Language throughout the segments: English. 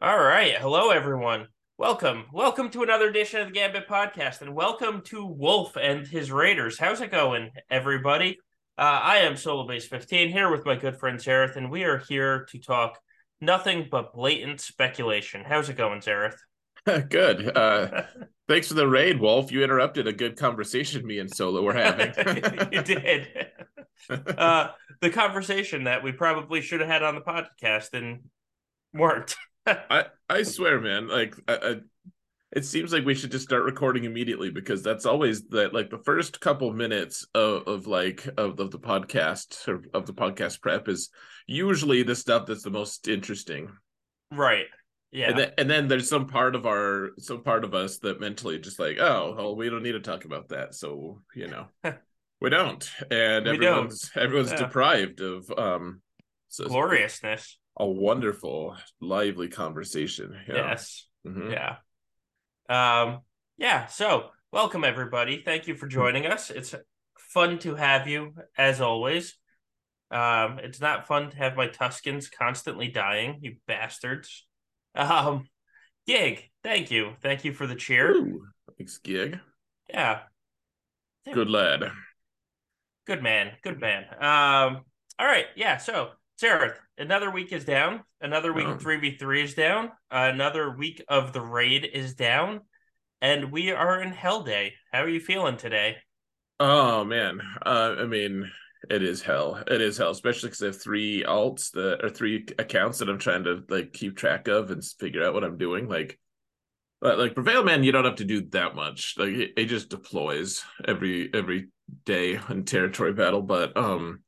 All right. Hello, everyone. Welcome. Welcome to another edition of the Gambit Podcast, and welcome to Wolf and his Raiders. How's it going, everybody? Uh, I am SoloBass15 here with my good friend Xaereth, and we are here to talk nothing but blatant speculation. How's it going, Xaereth? good. Uh, thanks for the raid, Wolf. You interrupted a good conversation me and Solo were having. you did. Uh, the conversation that we probably should have had on the podcast and weren't. I I swear, man. Like, I, I, it seems like we should just start recording immediately because that's always that. like the first couple minutes of, of like of, of the podcast or of the podcast prep is usually the stuff that's the most interesting. Right. Yeah. And then, and then there's some part of our some part of us that mentally just like, oh, well, we don't need to talk about that. So, you know. we don't. And we everyone's don't. everyone's yeah. deprived of um so gloriousness a wonderful, lively conversation. Yeah. Yes. Mm-hmm. Yeah. Um, yeah. So, welcome everybody. Thank you for joining us. It's fun to have you as always. Um, it's not fun to have my Tuskens constantly dying, you bastards. Um, Gig, thank you. Thank you for the cheer. Ooh, thanks, Gig. Yeah. Good lad. Good man. Good man. Um, all right. Yeah. So, Sarah, another week is down. Another week of 3v3 is down. Uh, another week of the raid is down. And we are in Hell Day. How are you feeling today? Oh, man. Uh, I mean, it is hell. It is hell, especially because I have three alts that are three accounts that I'm trying to like keep track of and figure out what I'm doing. Like, but like Prevail Man, you don't have to do that much. Like it, it just deploys every every day in territory battle. But um,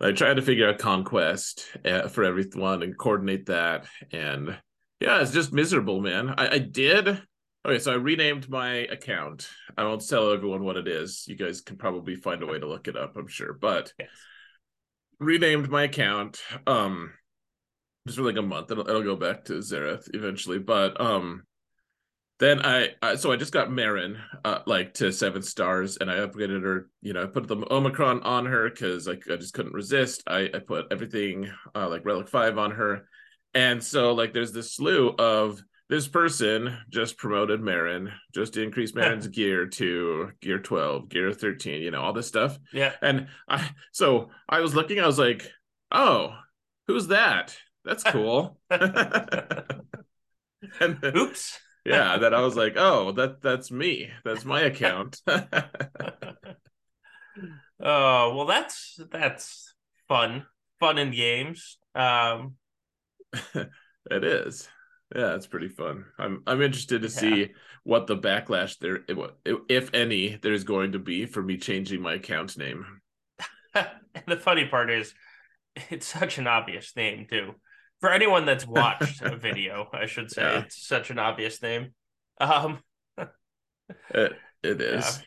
I tried to figure out conquest uh, for everyone and coordinate that. And yeah, it's just miserable, man. I, I did. Okay, so I renamed my account. I won't tell everyone what it is. You guys can probably find a way to look it up, I'm sure. But yes. renamed my account. Um, just for like a month. It'll, it'll go back to Xaereth eventually. But um, then I, I, so I just got Marin uh, like to seven stars and I upgraded her, you know, I put the Omicron on her because like I just couldn't resist. I, I put everything uh, like Relic 5 on her. And so like there's this slew of this person just promoted Marin, just increased Marin's gear to gear 12, gear 13, you know, all this stuff. Yeah. And I so I was looking, I was like, oh, who's that? That's cool. and then, Oops yeah, that I was like, oh, that that's me. That's my account. oh well, that's that's fun, fun in games. Um, it is. Yeah, it's pretty fun. I'm I'm interested to yeah. see what the backlash there, if any, there's going to be for me changing my account name. and the funny part is, it's such an obvious name too for anyone that's watched a video, I should say yeah. it's such an obvious name. Um, it it is.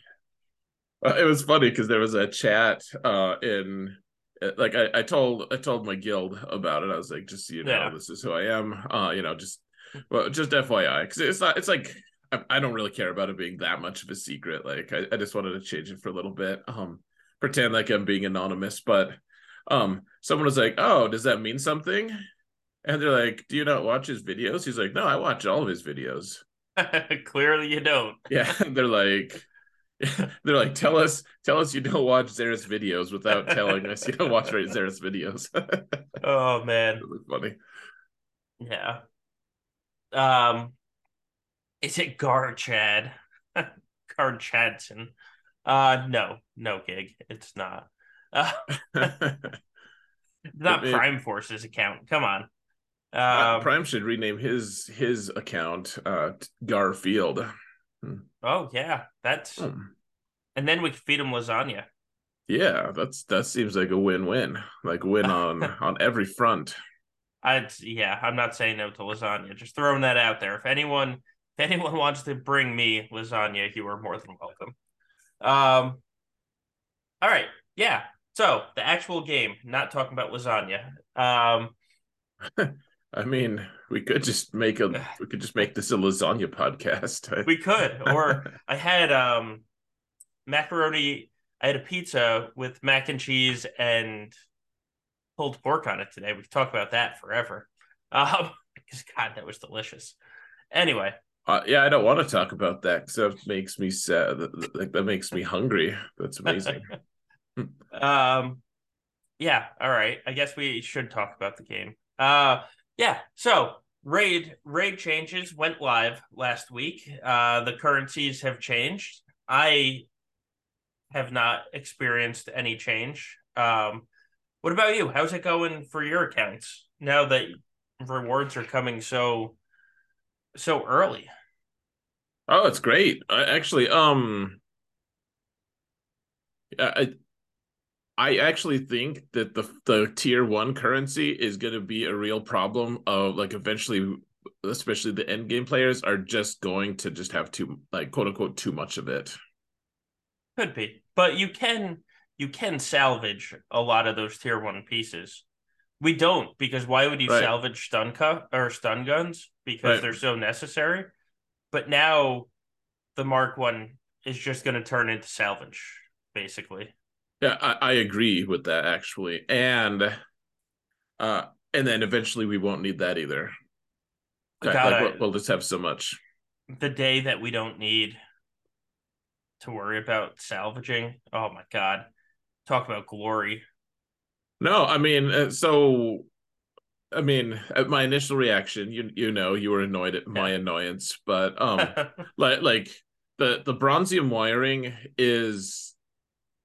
Yeah. it was funny because there was a chat uh, in like I, I told I told my guild about it. I was like, just so you know, yeah. this is who I am. Uh, you know, just well, just FYI, because it's not. It's like I, I, don't really care about it being that much of a secret. Like I, I just wanted to change it for a little bit. Um, pretend like I'm being anonymous, but um, someone was like, "Oh, does that mean something?" And they're like, "Do you not watch his videos?" He's like, "No, I watch all of his videos." Clearly, you don't. Yeah, they're like, they're like, tell us, tell us you don't watch Xaereth's videos without telling us you don't watch Xaereth's videos. oh man, really funny. Yeah. Um, is it Gar Chad? Gar Chadson? Uh, no, no gig. It's not. Uh, not Prime Force's account. Come on. Um, Prime should rename his his account uh, Garfield. Hmm. Oh yeah, that's. Hmm. And then we feed him lasagna. Yeah, that's that seems like a win-win. Like win on on every front. I yeah, I'm not saying no to lasagna. Just throwing that out there. If anyone if anyone wants to bring me lasagna, you are more than welcome. Um. All right. Yeah. So the actual game, not talking about lasagna. Um. I mean, we could just make a we could just make this a lasagna podcast. we could. Or I had um macaroni I had a pizza with mac and cheese and pulled pork on it today. We could talk about that forever. Um because God, that was delicious. Anyway, uh, yeah, I don't want to talk about that because that makes me sad. Like that makes me hungry. That's amazing. um, yeah. All right. I guess we should talk about the game. Uh, yeah. So raid raid changes went live last week. Uh, the currencies have changed. I have not experienced any change. Um, what about you? How's it going for your accounts now that rewards are coming so so early? Oh, it's great. I, actually, um, I I actually think that the the tier one currency is going to be a real problem. Of like eventually, especially the end game players are just going to just have too like quote unquote too much of it. Could be, but you can you can salvage a lot of those tier one pieces. We don't because why would you right. salvage stun cuffs or stun guns because right. they're so necessary? But now the Mark One is just going to turn into salvage, basically. Yeah, I, I agree with that actually, and uh, and then eventually we won't need that either. Like, we'll, we'll just have so much. The day that we don't need to worry about salvaging. Oh my god, talk about glory. No, I mean, uh, so I mean, at my initial reaction, you you know, you were annoyed at my annoyance, but um, like like the the bronzium wiring is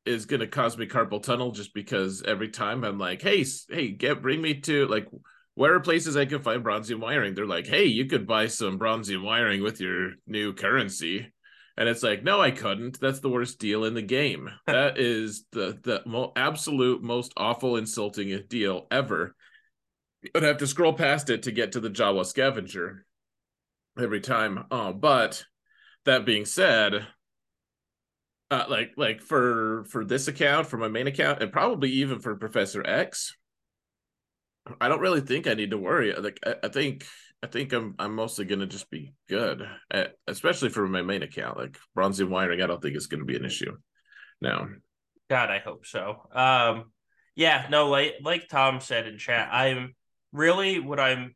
is gonna cause me carpal tunnel just because every time I'm like, hey, hey, get bring me to like where are places I can find bronzium wiring? They're like, hey, you could buy some bronzium wiring with your new currency. And it's like, no, I couldn't. That's the worst deal in the game. that is the the mo- absolute most awful, insulting deal ever. I'd have to scroll past it to get to the Jawa scavenger every time. Uh, but that being said, uh, like like for for this account, for my main account, and probably even for Professor X, I don't really think I need to worry. Like I, I think I think I'm I'm mostly gonna just be good, uh, especially for my main account. Like bronze wiring, I don't think it's gonna be an issue. No. God, I hope so. Um, yeah, no, like like Tom said in chat, I'm really what I'm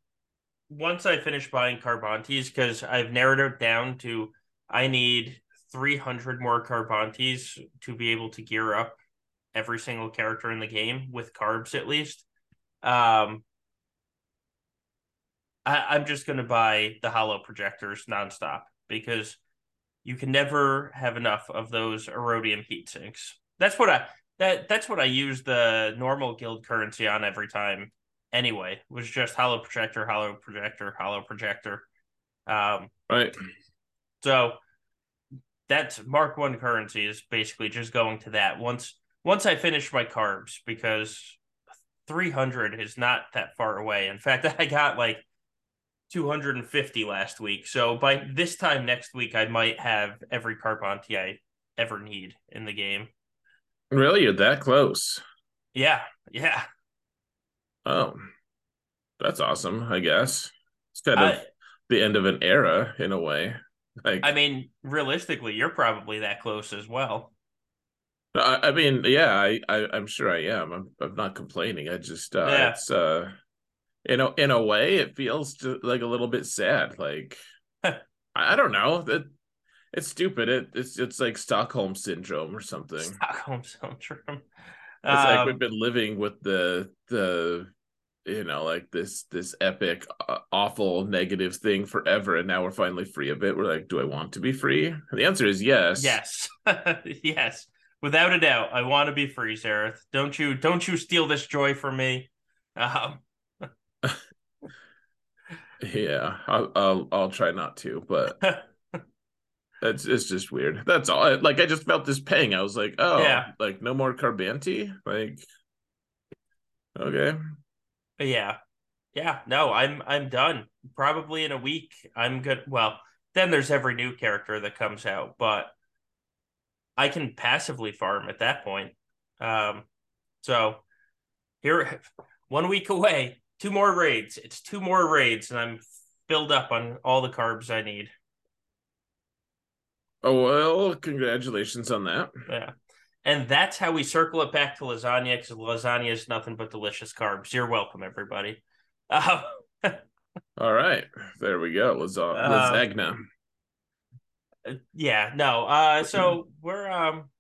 once I finish buying carbantis because I've narrowed it down to I need 300 more Carbantis to be able to gear up every single character in the game with carbs at least. Um, I, I'm just going to buy the holo projectors nonstop because you can never have enough of those erodium heat sinks. That's what I that that's what I use the normal guild currency on every time. Anyway, was just holo projector, holo projector, holo projector. Um, right. So that's Mark One currency is basically just going to that once once I finish my carbs because 300 is not that far away. In fact, I got like 250 last week. So by this time next week, I might have every Carbanti I ever need in the game. Really? You're that close? Yeah. Yeah. Oh, that's awesome, I guess. It's kind of I, the end of an era in a way. Like, I mean, realistically, you're probably that close as well. I, I mean, yeah, I, I, am sure I am. I'm, I'm not complaining. I just, uh, yeah. it's, uh, in a, in a way, it feels just like a little bit sad. Like, I, don't know that it's stupid. It, it's, it's like Stockholm syndrome or something. Stockholm syndrome. It's um, like we've um, been living with the, the, you know like this this epic uh, awful negative thing forever and now we're finally free of it. We're like do i want to be free? And the answer is yes. Yes. Yes. Without a doubt. I want to be free Xaereth. don't you don't you steal this joy from me. Um. yeah I'll, I'll i'll try not to but it's it's just weird. That's all. I, like i just felt this pang. I was like oh yeah. like no more carbanti? Like okay yeah. Yeah. No, I'm I'm done. Probably in a week. I'm good. Well, then there's every new character that comes out, but I can passively farm at that point. Um so here one week away, two more raids. It's two more raids and I'm filled up on all the carbs I need. Oh well, congratulations on that. Yeah. And that's how we circle it back to lasagna because lasagna is nothing but delicious carbs. You're welcome, everybody. Uh, All right, there we go. Lasagna. Uh, lasagna. Uh, yeah, no. Uh, so we're um.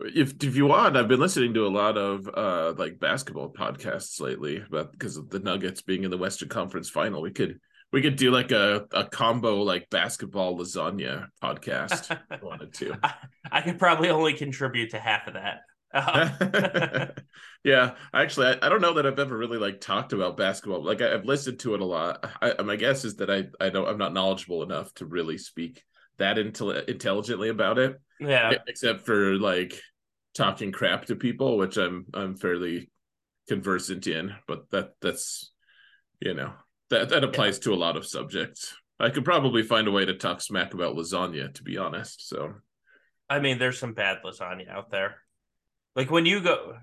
If if you want, I've been listening to a lot of uh like basketball podcasts lately, but because of the Nuggets being in the Western Conference Final, we could we could do like a, a combo like basketball lasagna podcast if wanted to. I, I could probably only contribute to half of that. Um, yeah, actually, I, I, don't know that I've ever really like talked about basketball. Like I, have listened to it a lot. I, my guess is that I I don't I'm not knowledgeable enough to really speak that intel- intelligently about it. Yeah, except for like talking crap to people, which I'm I'm fairly conversant in. But that that's you know that that applies yeah. to a lot of subjects. I could probably find a way to talk smack about lasagna, to be honest. So, I mean, there's some bad lasagna out there. Like when you go,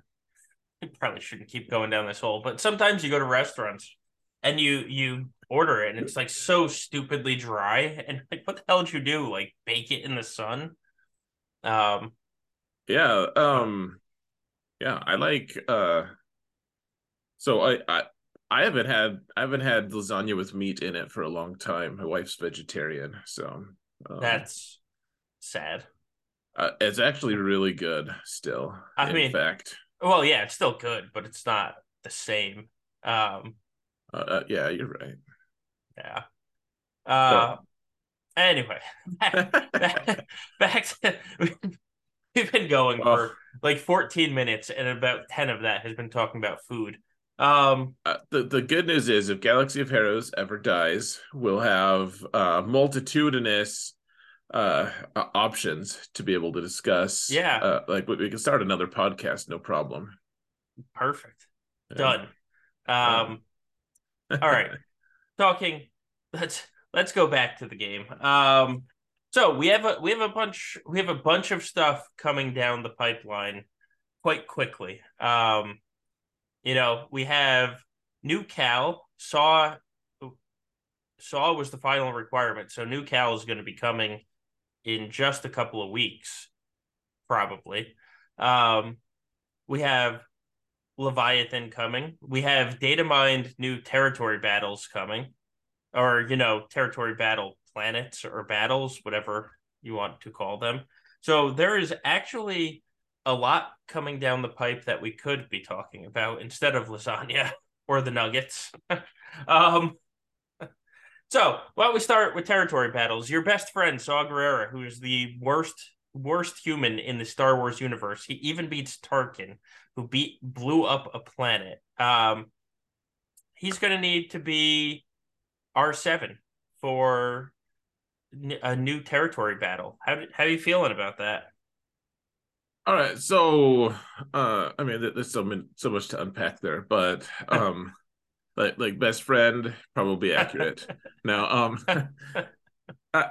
I probably shouldn't keep going down this hole, but sometimes you go to restaurants and you you order it and it's like so stupidly dry and like what the hell did you do? Like bake it in the sun? Um yeah, um yeah, I like uh so I I I haven't had I haven't had lasagna with meat in it for a long time. My wife's vegetarian, so um, that's sad. Uh, it's actually really good still. I in mean, fact. Well, yeah, it's still good, but it's not the same. Um, uh, uh, yeah, you're right. Yeah. Uh, so. anyway, back, back, back to we've been going oh. for like 14 minutes, and about 10 of that has been talking about food. Um, uh, the the good news is, if Galaxy of Heroes ever dies, we'll have uh, multitudinous uh options to be able to discuss yeah. uh, like we, can start another podcast no problem. Perfect. Yeah. done. Um all right. Talking let's let's go back to the game. Um so we have a we have a bunch we have a bunch of stuff coming down the pipeline quite quickly. Um you know we have new cal saw saw was the final requirement so new cal is going to be coming in just a couple of weeks, probably. Um, we have Leviathan coming. We have data mined new territory battles coming, or you know, territory battle planets or battles, whatever you want to call them. So there is actually a lot coming down the pipe that we could be talking about instead of lasagna or the nuggets. um, so why don't we start with territory battles? Your best friend Saw Gerrera, who is the worst worst human in the Star Wars universe. He even beats Tarkin, who beat blew up a planet. Um, he's going to need to be R seven for a new territory battle. How how are you feeling about that? All right, so uh, I mean, there's so many, so much to unpack there, but um, like like best friend probably accurate. Now um I,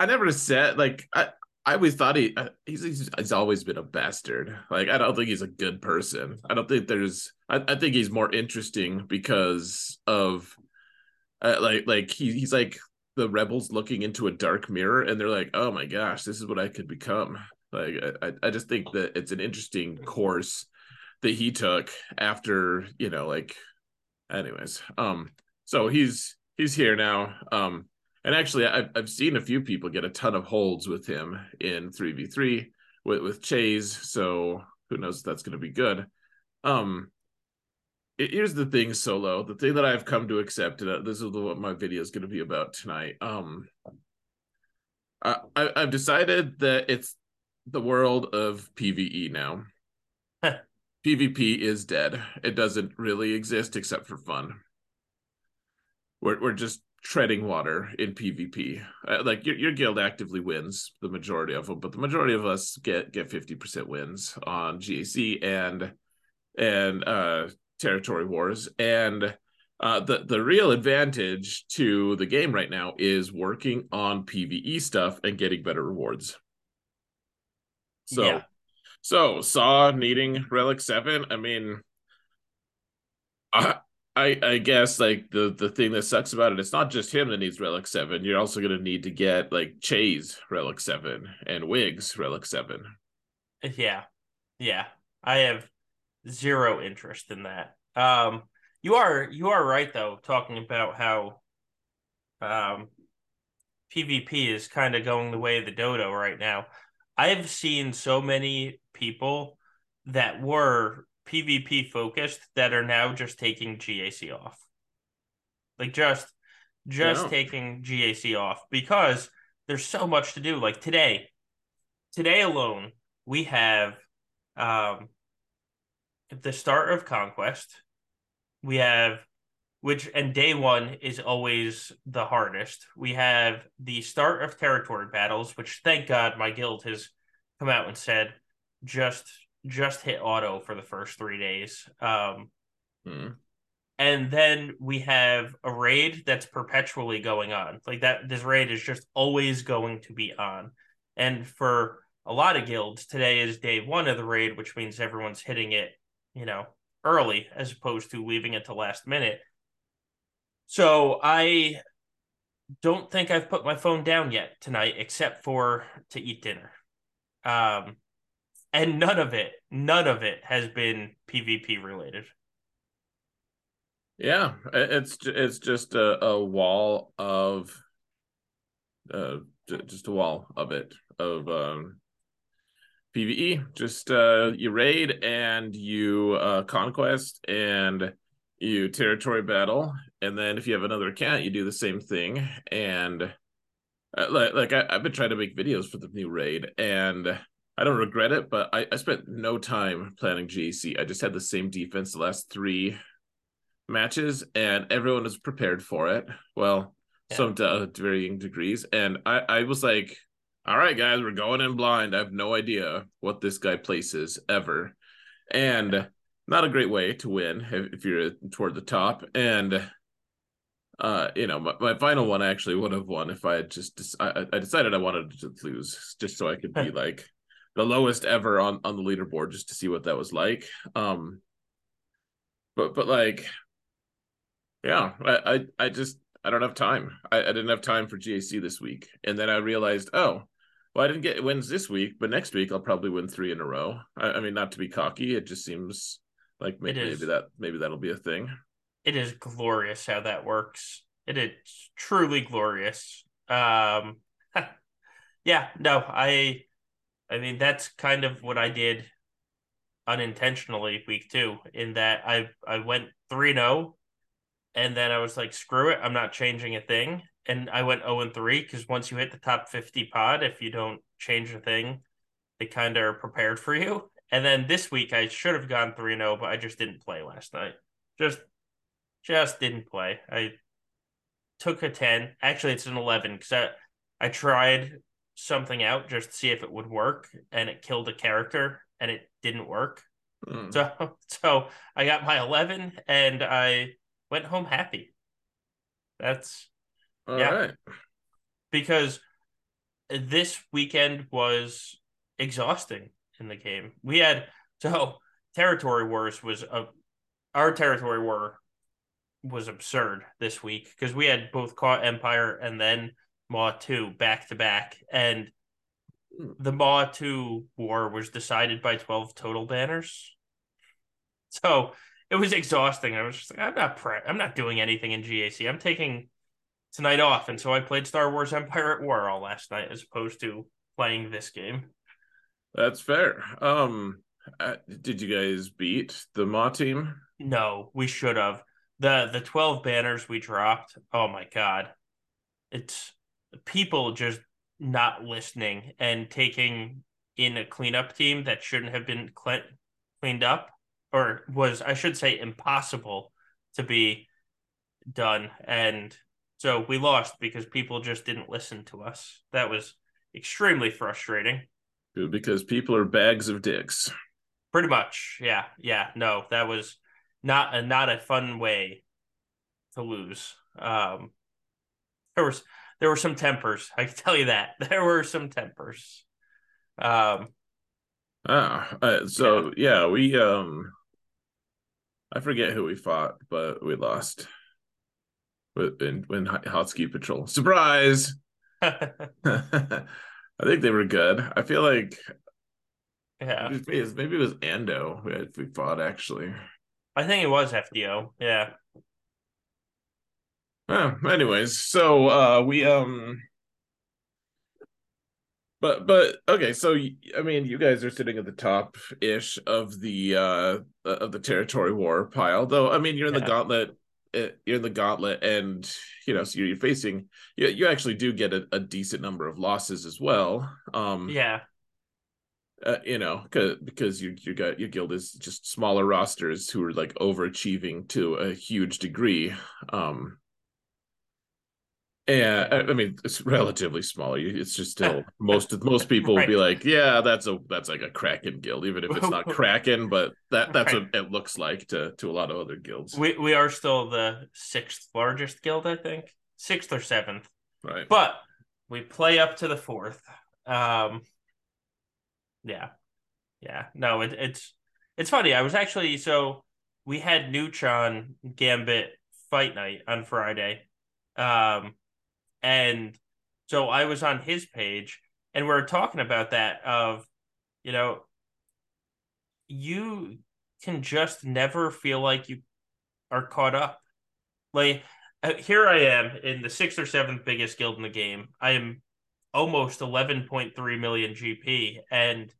I never said like i i always thought he uh, he's, he's, he's always been a bastard. Like i don't think he's a good person. I don't think there's i, I think he's more interesting because of uh, like like he, he's like the rebels looking into a dark mirror and they're like oh my gosh this is what i could become like i i just think that it's an interesting course that he took after you know like anyways um so he's he's here now um and actually I've, I've seen a few people get a ton of holds with him in 3v3 with with chase so who knows if that's to be good. Um here's the thing solo the thing that i've come to accept and this is what my video is going to be about tonight um I, i've decided that it's the world of pve now PvP is dead. It doesn't really exist except for fun. We're we're just treading water in PvP. Uh, like your your guild actively wins the majority of them, but the majority of us get get fifty percent wins on GAC and and uh, territory wars. And uh, the the real advantage to the game right now is working on PVE stuff and getting better rewards. So. Yeah so Saw needing Relic Seven. I mean, I I, I guess like the the thing that sucks about it, it's not just him that needs Relic Seven. You're also gonna need to get like Chase Relic Seven and Wigs Relic Seven. Yeah, yeah. I have zero interest in that. Um, you are you are right though, talking about how um, PvP is kind of going the way of the dodo right now. I've seen so many people that were PvP focused that are now just taking GAC off. Like just just yeah. taking GAC off because there's so much to do. Like today, today alone, we have um the start of Conquest. We have which and day one is always the hardest. We have the start of territory battles, which thank God my guild has come out and said just just hit auto for the first three days. Um, hmm. And then we have a raid that's perpetually going on. Like that, this raid is just always going to be on. And for a lot of guilds, today is day one of the raid, which means everyone's hitting it, you know, early as opposed to leaving it to last minute. So I don't think I've put my phone down yet tonight, except for to eat dinner. Um, and none of it, none of it has been PvP related. Yeah, it's it's just a, a wall of, uh, just a wall of it of um, PVE. Just uh, you raid and you uh, conquest and you territory battle, and then if you have another account, you do the same thing. And uh, like, like I, have been trying to make videos for the new raid, and I don't regret it, but I, I spent no time planning GAC. I just had the same defense the last three matches, and everyone was prepared for it. Well, yeah. some to varying degrees, and I, I was like, "All right, guys, we're going in blind. I have no idea what this guy places ever." And not a great way to win if, you're toward the top. And uh, you know, my, my final one actually would have won if I had just I, I decided I wanted to lose just so I could be like the lowest ever on on the leaderboard just to see what that was like. Um, but but like, yeah, I I, I just I don't have time. I, I didn't have time for GAC this week, and then I realized, oh, well, I didn't get wins this week, but next week I'll probably win three in a row. I, I mean, not to be cocky, it just seems like maybe, maybe that maybe that'll be a thing. It is glorious how that works. It is truly glorious. Um, yeah, no, I, I mean that's kind of what I did unintentionally week two. In that I I went three zero, oh, and then I was like, screw it, I'm not changing a thing, and I went 0 and 3 because once you hit the top fifty pod, if you don't change a thing, they kind of are prepared for you. And then this week I should have gone 3 0, but I just didn't play last night. Just just didn't play. I took a 10. Actually, it's an 11 because I, I tried something out just to see if it would work and it killed a character and it didn't work. Mm. So so I got my 11 and I went home happy. That's All yeah. Right. Because this weekend was exhausting in the game. We had so territory wars was a our territory war was absurd this week because we had both caught Empire and then Maw 2 back to back and the Maw 2 war was decided by 12 total banners. So it was exhausting. I was just like, I'm not pre- I'm not doing anything in GAC. I'm taking tonight off. And so I played Star Wars Empire at War all last night as opposed to playing this game. That's fair. Um, uh, did you guys beat the Maw team? No, we should have. the The twelve banners we dropped. Oh my god, it's people just not listening and taking in a cleanup team that shouldn't have been cleaned up, or was I should say impossible to be done. And so we lost because people just didn't listen to us. That was extremely frustrating because people are bags of dicks. Pretty much, yeah, yeah. No, that was not a not a fun way to lose. Um, there was there were some tempers. I can tell you that there were some tempers. Um, ah, uh, so yeah. yeah, we um, I forget who we fought, but we lost. When when Hoth Ski Patrol surprise. I think they were good. I feel like yeah, maybe it was Ando if we fought actually. I think it was FDO. Yeah. Uh, anyways, so uh we um but but okay, so I mean, you guys are sitting at the top ish of the uh of the territory war pile, though. I mean, you're in yeah. the gauntlet. You're in the gauntlet, and you know, so you're facing. You you actually do get a, a decent number of losses as well. Um, yeah. Uh, you know, because because you you got your guild is just smaller rosters who are like overachieving to a huge degree. Um, yeah, I mean it's relatively small. It's just still most most people right. will be like, yeah, that's a that's like a Kraken guild, even if it's not Kraken, but that that's right. what it looks like to to a lot of other guilds. We we are still the sixth largest guild, I think, sixth or seventh. Right, but we play up to the fourth. Um, yeah, yeah. No, it, it's it's funny. I was actually so we had Neutron Gambit fight night on Friday. Um and so I was on his page and we are talking about that of, you know, you can just never feel like you are caught up. Like uh, here I am in the sixth or seventh biggest guild in the game. I am almost 11.3 million GP and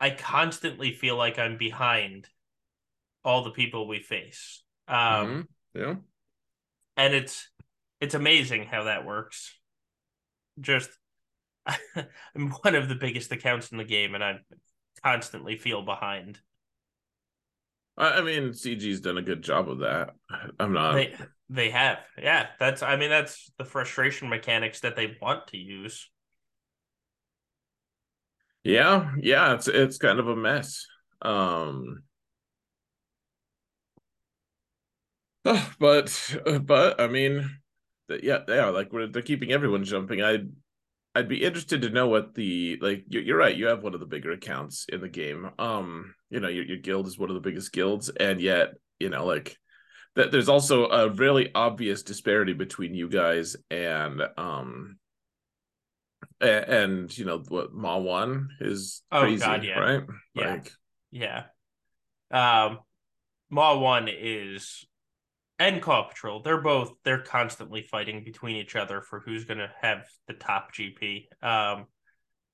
I constantly feel like I'm behind all the people we face. Um, mm-hmm. Yeah. And it's it's amazing how that works. Just I'm one of the biggest accounts in the game, and I constantly feel behind. I mean, CG's done a good job of that. I'm not. They they have, yeah. That's I mean, that's the frustration mechanics that they want to use. Yeah, yeah. It's it's kind of a mess. Um, but but I mean, yeah, they are like they're keeping everyone jumping. I'd I'd be interested to know what the like. You're right. You have one of the bigger accounts in the game. Um, you know, your your guild is one of the biggest guilds, and yet you know, like that. There's also a really obvious disparity between you guys and um and, and you know what Maw one is oh, crazy, God, yeah. right? Yeah, like, yeah. Um, Maw one is and Claw Patrol, they're both they're constantly fighting between each other for who's gonna have the top GP. Um,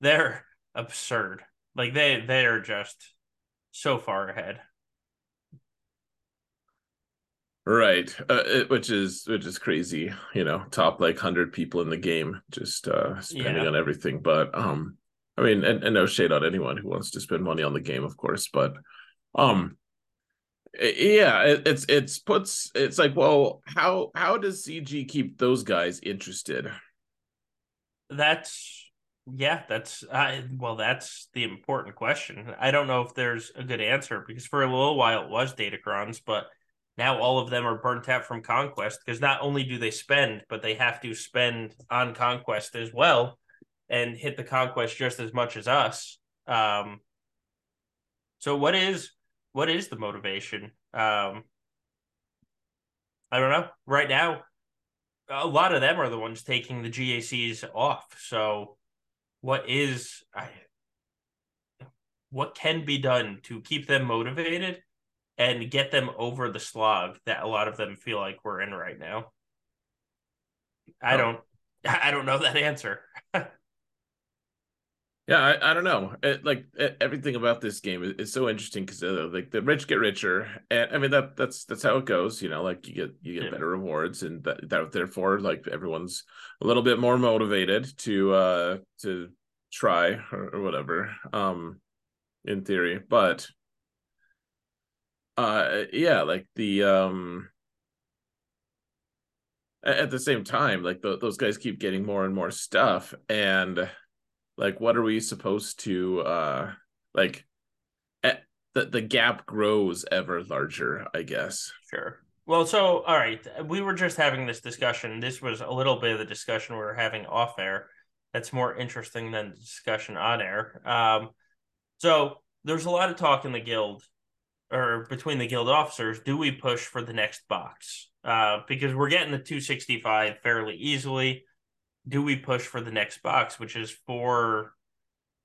they're absurd. Like they they are just so far ahead. Right, uh, it, which is which is crazy. You know, top like hundred people in the game, just uh spending yeah. on everything. But um, I mean, and, and no shade on anyone who wants to spend money on the game, of course. But um, yeah it, it's it's puts it's like well how how does cg keep those guys interested? That's yeah that's uh, well that's the important question. I don't know if there's a good answer because for a little while it was datacrons but now all of them are burnt out from conquest because not only do they spend but they have to spend on conquest as well and hit the conquest just as much as us. Um so what is what is the motivation? Um, I don't know. Right now, a lot of them are the ones taking the GACs off. So, what is I, what can be done to keep them motivated and get them over the slog that a lot of them feel like we're in right now? I don't I don't know that answer. Yeah, I, I don't know. It, like it, everything about this game is, is so interesting because uh, like the rich get richer, and I mean that that's that's how it goes. You know, like you get you get yeah. better rewards, and that, that therefore like everyone's a little bit more motivated to uh to try or, or whatever. Um, in theory, but uh yeah, like the um at the same time, like the, those guys keep getting more and more stuff, and like what are we supposed to uh like eh, the the gap grows ever larger i guess. Sure. Well so all right we were just having this discussion. This was a little bit of the discussion we were having off air. That's more interesting than the discussion on air. Um so there's a lot of talk in the guild or between the guild officers do we push for the next box? Uh because we're getting the 265 fairly easily do we push for the next box, which is for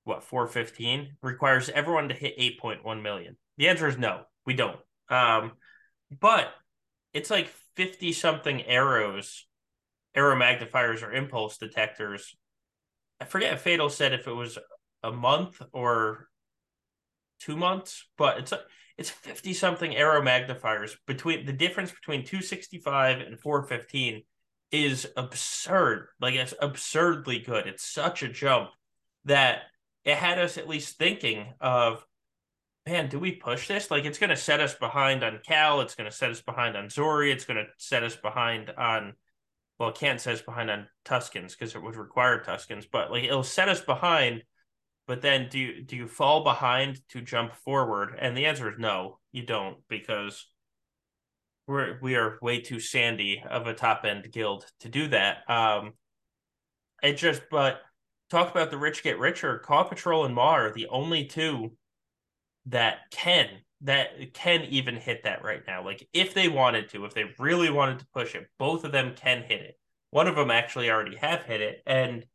what 415 requires everyone to hit 8.1 million. The answer is no, we don't. Um, but it's like 50 something arrows, aeromagnifiers or impulse detectors. I forget if Fatal said if it was a month or two months, but it's a, it's 50 something aeromagnifiers between the difference between 265 and 415 is absurd. Like it's absurdly good. It's such a jump that it had us at least thinking of man, do we push this? Like it's going to set us behind on Cal. It's going to set us behind on Zori. It's going to set us behind on, well, set us behind on Tuskens because it would require Tuskens, but like it'll set us behind. But then do you do you fall behind to jump forward? And the answer is no, you don't because we're we are way too sandy of a top end guild to do that. Um, it just but talk about the rich get richer. Caw Patrol and Maw are the only two that can that can even hit that right now. Like if they wanted to, if they really wanted to push it, both of them can hit it. One of them actually already have hit it, and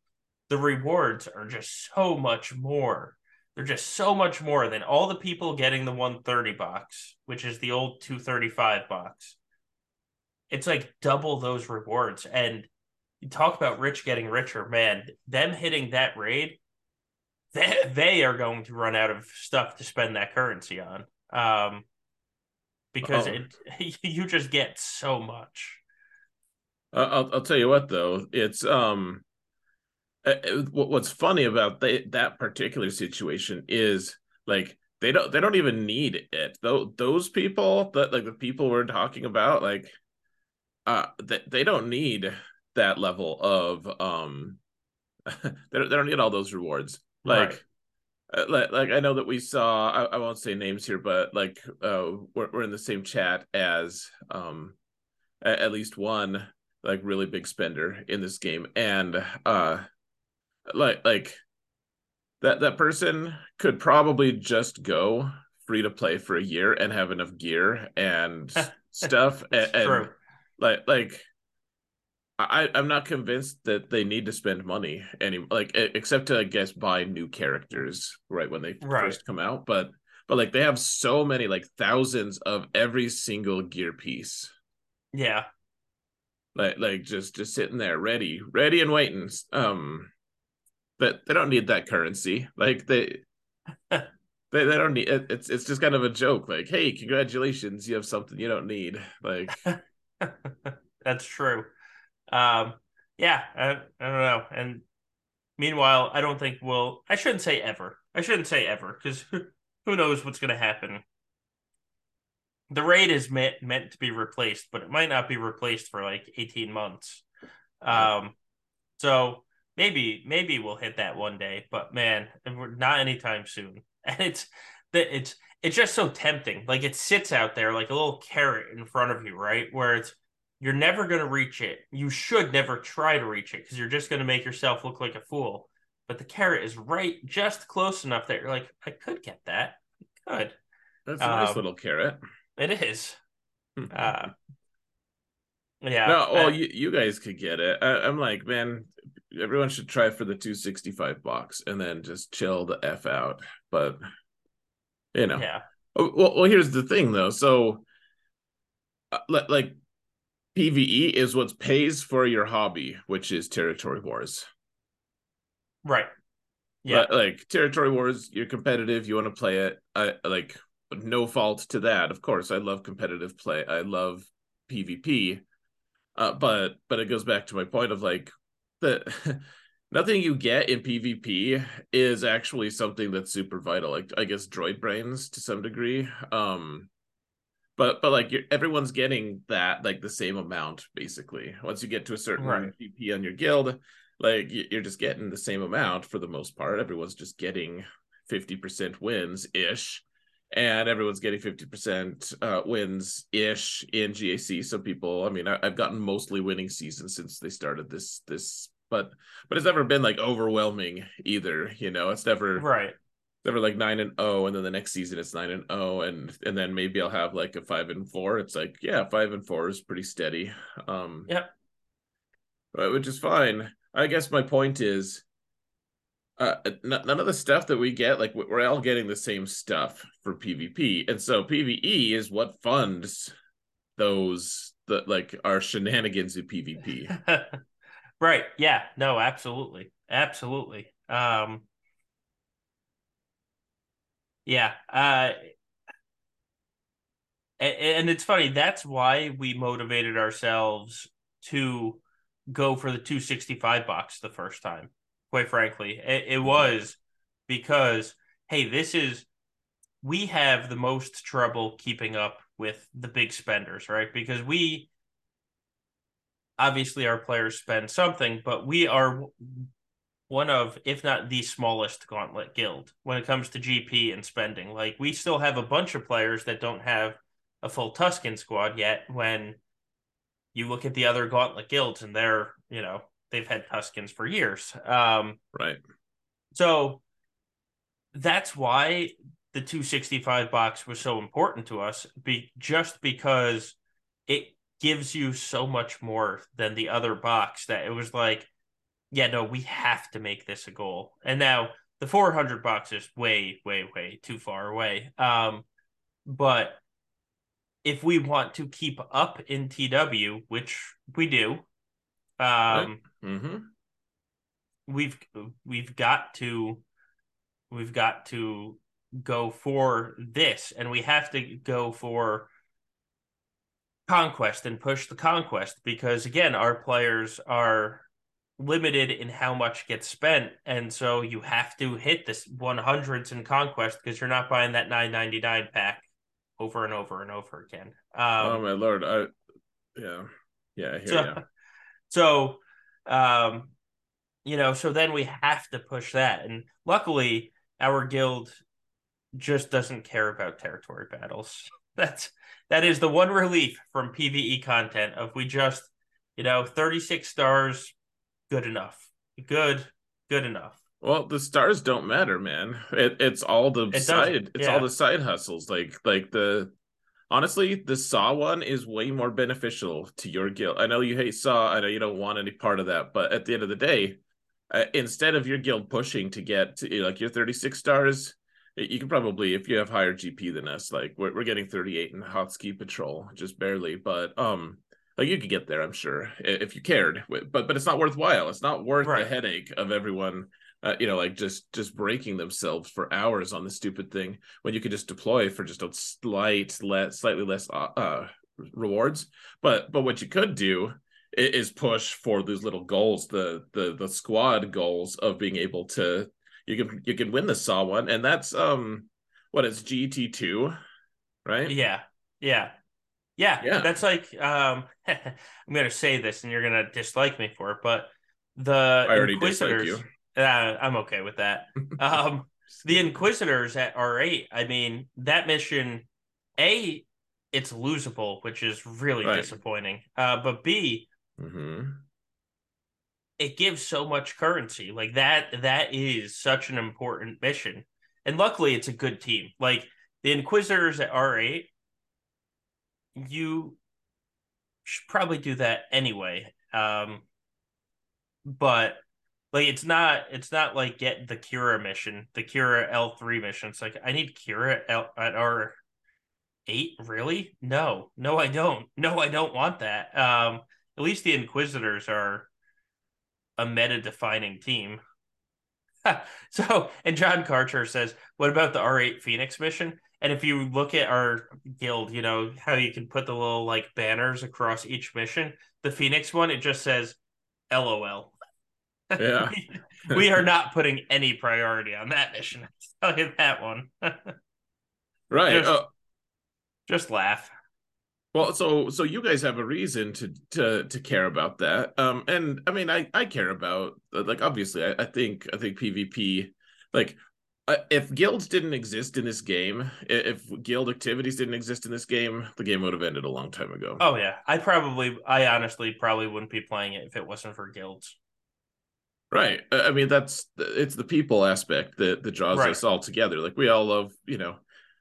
the rewards are just so much more they're just so much more than all the people getting the 130 box, which is the old 235 box. It's like double those rewards. And you talk about rich getting richer, man, them hitting that raid, they, they are going to run out of stuff to spend that currency on. Um, because it, you just get so much. I'll, I'll tell you what though, it's um uh, uh, what's funny about they, that particular situation is like they don't they don't even need it. Though those people that like the people we're talking about like uh they, they don't need that level of um they, don't, they don't need all those rewards. Like right. Uh, like, like I know that we saw I, I won't say names here but like uh we're, we're in the same chat as um at, at least one like really big spender in this game. And uh like like that that person could probably just go free to play for a year and have enough gear and stuff and, and like like I, I'm not convinced that they need to spend money any like except to I guess buy new characters right when they right. first come out. But but like they have so many like thousands of every single gear piece. Yeah. Like like just just sitting there ready, ready and waiting. Um but they don't need that currency. Like they they, they don't need it, it's it's just kind of a joke. Like, hey, congratulations, you have something you don't need. Like that's true. Um, yeah, I, I don't know. And meanwhile, I don't think we'll. I shouldn't say ever. I shouldn't say ever because who knows what's going to happen. The raid is meant meant to be replaced, but it might not be replaced for like eighteen months. Um, so maybe maybe we'll hit that one day, but man, not anytime soon. And it's it's it's just so tempting. Like it sits out there like a little carrot in front of you, right? Where it's you're never going to reach it. You should never try to reach it because you're just going to make yourself look like a fool. But the carrot is right, just close enough that you're like, I could get that. Good. That's a um, nice little carrot. It is. uh, yeah. No, well, you, you guys could get it. I, am like, man, everyone should try for the 265 box and then just chill the f out. But you know, yeah. Oh, well, well, here's the thing though. So, uh, like, PVE is what pays for your hobby, which is territory wars. Right. Yeah. But, like territory wars, you're competitive. You want to play it. I like no fault to that. Of course, I love competitive play. I love PvP. Uh, but but it goes back to my point of like the nothing you get in PvP is actually something that's super vital. Like I guess droid brains to some degree. Um, but but like everyone's getting that like the same amount basically. Once you get to a certain right. PP on your guild, like you're just getting the same amount for the most part. Everyone's just getting fifty percent wins ish and everyone's getting 50% uh, wins ish in GAC. Some people, I mean, I, have gotten mostly winning seasons since they started this, this, but, but it's never been like overwhelming either. You know, it's never, right. Never like nine and oh, and then the next season it's nine and oh, and and then maybe I'll have like a five and four. It's like yeah, five and four is pretty steady. Um, yeah, which is fine. I guess my point is uh, none of the stuff that we get, like we're all getting the same stuff for PvP, and so PVE is what funds those the like our shenanigans in PvP. right. Yeah. No, absolutely. Absolutely. Um yeah. Uh and it's funny, that's why we motivated ourselves to go for the 265 box the first time. Quite frankly, it, it was because hey, this is we have the most trouble keeping up with the big spenders, right? Because we obviously our players spend something, but we are one of, if not the smallest gauntlet guild when it comes to GP and spending. Like we still have a bunch of players that don't have a full Tusken squad yet. When you look at the other gauntlet guilds and they're, you know, they've had Tuskens for years. Um, right. So that's why the 265 box was so important to us be just because it gives you so much more than the other box that it was like yeah no we have to make this a goal. And now the 400 box is way way way too far away. Um but if we want to keep up in tw which we do um mm-hmm. we've we've got to we've got to go for this and we have to go for conquest and push the conquest because again our players are limited in how much gets spent. And so you have to hit this 100s in conquest because you're not buying that 999 pack over and over and over again. Um, oh my lord. I yeah. Yeah I so, so um you know so then we have to push that. And luckily our guild just doesn't care about territory battles. That's that is the one relief from PVE content of we just, you know, 36 stars, good enough. Good, good enough. Well, the stars don't matter, man. It, it's all the it side it's yeah. all the side hustles. Like like the honestly, the Saw one is way more beneficial to your guild. I know you hate Saw, I know you don't want any part of that, but at the end of the day, uh, instead of your guild pushing to get to, like your 36 stars, you can probably if you have higher gp than us like we're, we're getting 38 in Hoth Ski Patrol just barely but um like you could get there i'm sure if you cared but but it's not worthwhile it's not worth right. the headache of everyone uh, you know like just just breaking themselves for hours on the stupid thing when you could just deploy for just a slight let slightly less uh, uh rewards but but what you could do is push for those little goals the the the squad goals of being able to you can you can win the saw one, and that's um what is GT two, right? Yeah, yeah, yeah. Yeah. That's like um I'm gonna say this, and you're gonna dislike me for it, but the I already Inquisitors. Uh, I'm okay with that. um, the Inquisitors at R8. I mean, that mission, a, it's losable, which is really right. disappointing. Uh, but B, mm-hmm it gives so much currency. Like that that is such an important mission. And luckily it's a good team. Like the Inquisitors at R8, you should probably do that anyway. Um but like it's not it's not like get the Cura mission, the Cura L3 mission. It's like I need Cura L- at R eight, really? No, no, I don't. No, I don't want that. Um, at least the Inquisitors are a meta defining team. so, and John Karcher says, what about the R8 Phoenix mission? And if you look at our guild, you know, how you can put the little like banners across each mission, the Phoenix one, it just says LOL. Yeah. we are not putting any priority on that mission. I'll tell you that one. right. Just, uh, just laugh. Well, so so you guys have a reason to to to care about that. Um, and I mean, I I care about like obviously, I, I think I think PvP, like uh, if guilds didn't exist in this game, if guild activities didn't exist in this game, the game would have ended a long time ago. Oh yeah, I probably, I honestly probably wouldn't be playing it if it wasn't for guilds. Right. I mean, that's it's the people aspect that that draws right. us all together. Like we all love, you know,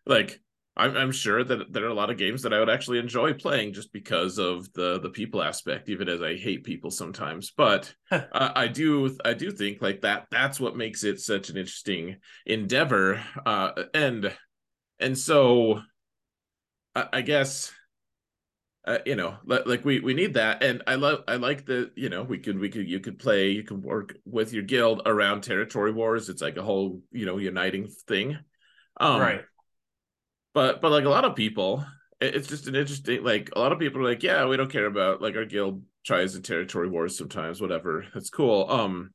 like I'm, I'm sure that there are a lot of games that I would actually enjoy playing just because of the the people aspect, even as I hate people sometimes. But uh, I do I do think like that that's what makes it such an interesting endeavor. Uh, and and so I, I guess uh, you know, like we we need that, and I love I like the you know we could we could you could play you can work with your guild around territory wars. It's like a whole you know uniting thing, um, right? But but like a lot of people, it's just an interesting like a lot of people are like yeah we don't care about like our guild tries and territory wars sometimes whatever that's cool um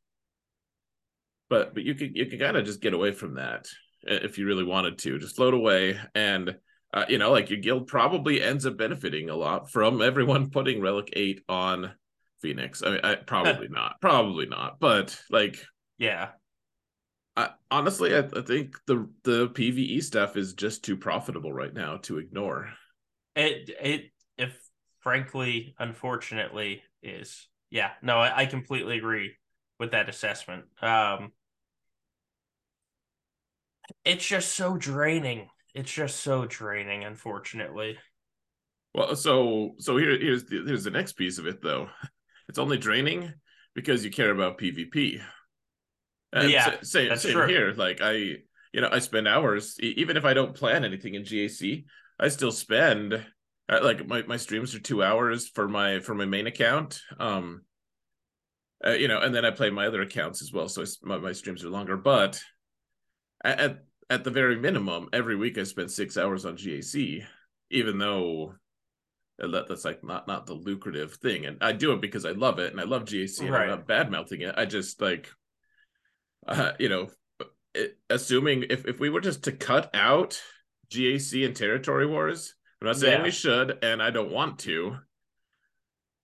but but you could you could kind of just get away from that if you really wanted to just float away and uh, you know, like your guild probably ends up benefiting a lot from everyone putting Relic 8 on Phoenix. I mean, I, probably not. Probably not. But like, yeah. I, honestly, I, I, think the the PVE stuff is just too profitable right now to ignore. It it if frankly, unfortunately, is yeah. No, I, I completely agree with that assessment. Um, it's just so draining it's just so draining, unfortunately. Well, so so here here's the here's the next piece of it though. It's only draining because you care about PvP. And yeah, same, same true. here. Like I, you know, I spend hours even if I don't plan anything in GAC, I still spend uh, like my, my streams are two hours for my for my main account. Um, uh, you know, and then I play my other accounts as well, so my, my streams are longer. But at at the very minimum, every week I spend six hours on GAC, even though that, that's like not not the lucrative thing. And I do it because I love it and I love GAC and right. I'm not bad mouthing it. I just like, uh, you know, it, assuming if, if we were just to cut out GAC and territory wars, I'm not saying yeah. we should, and I don't want to,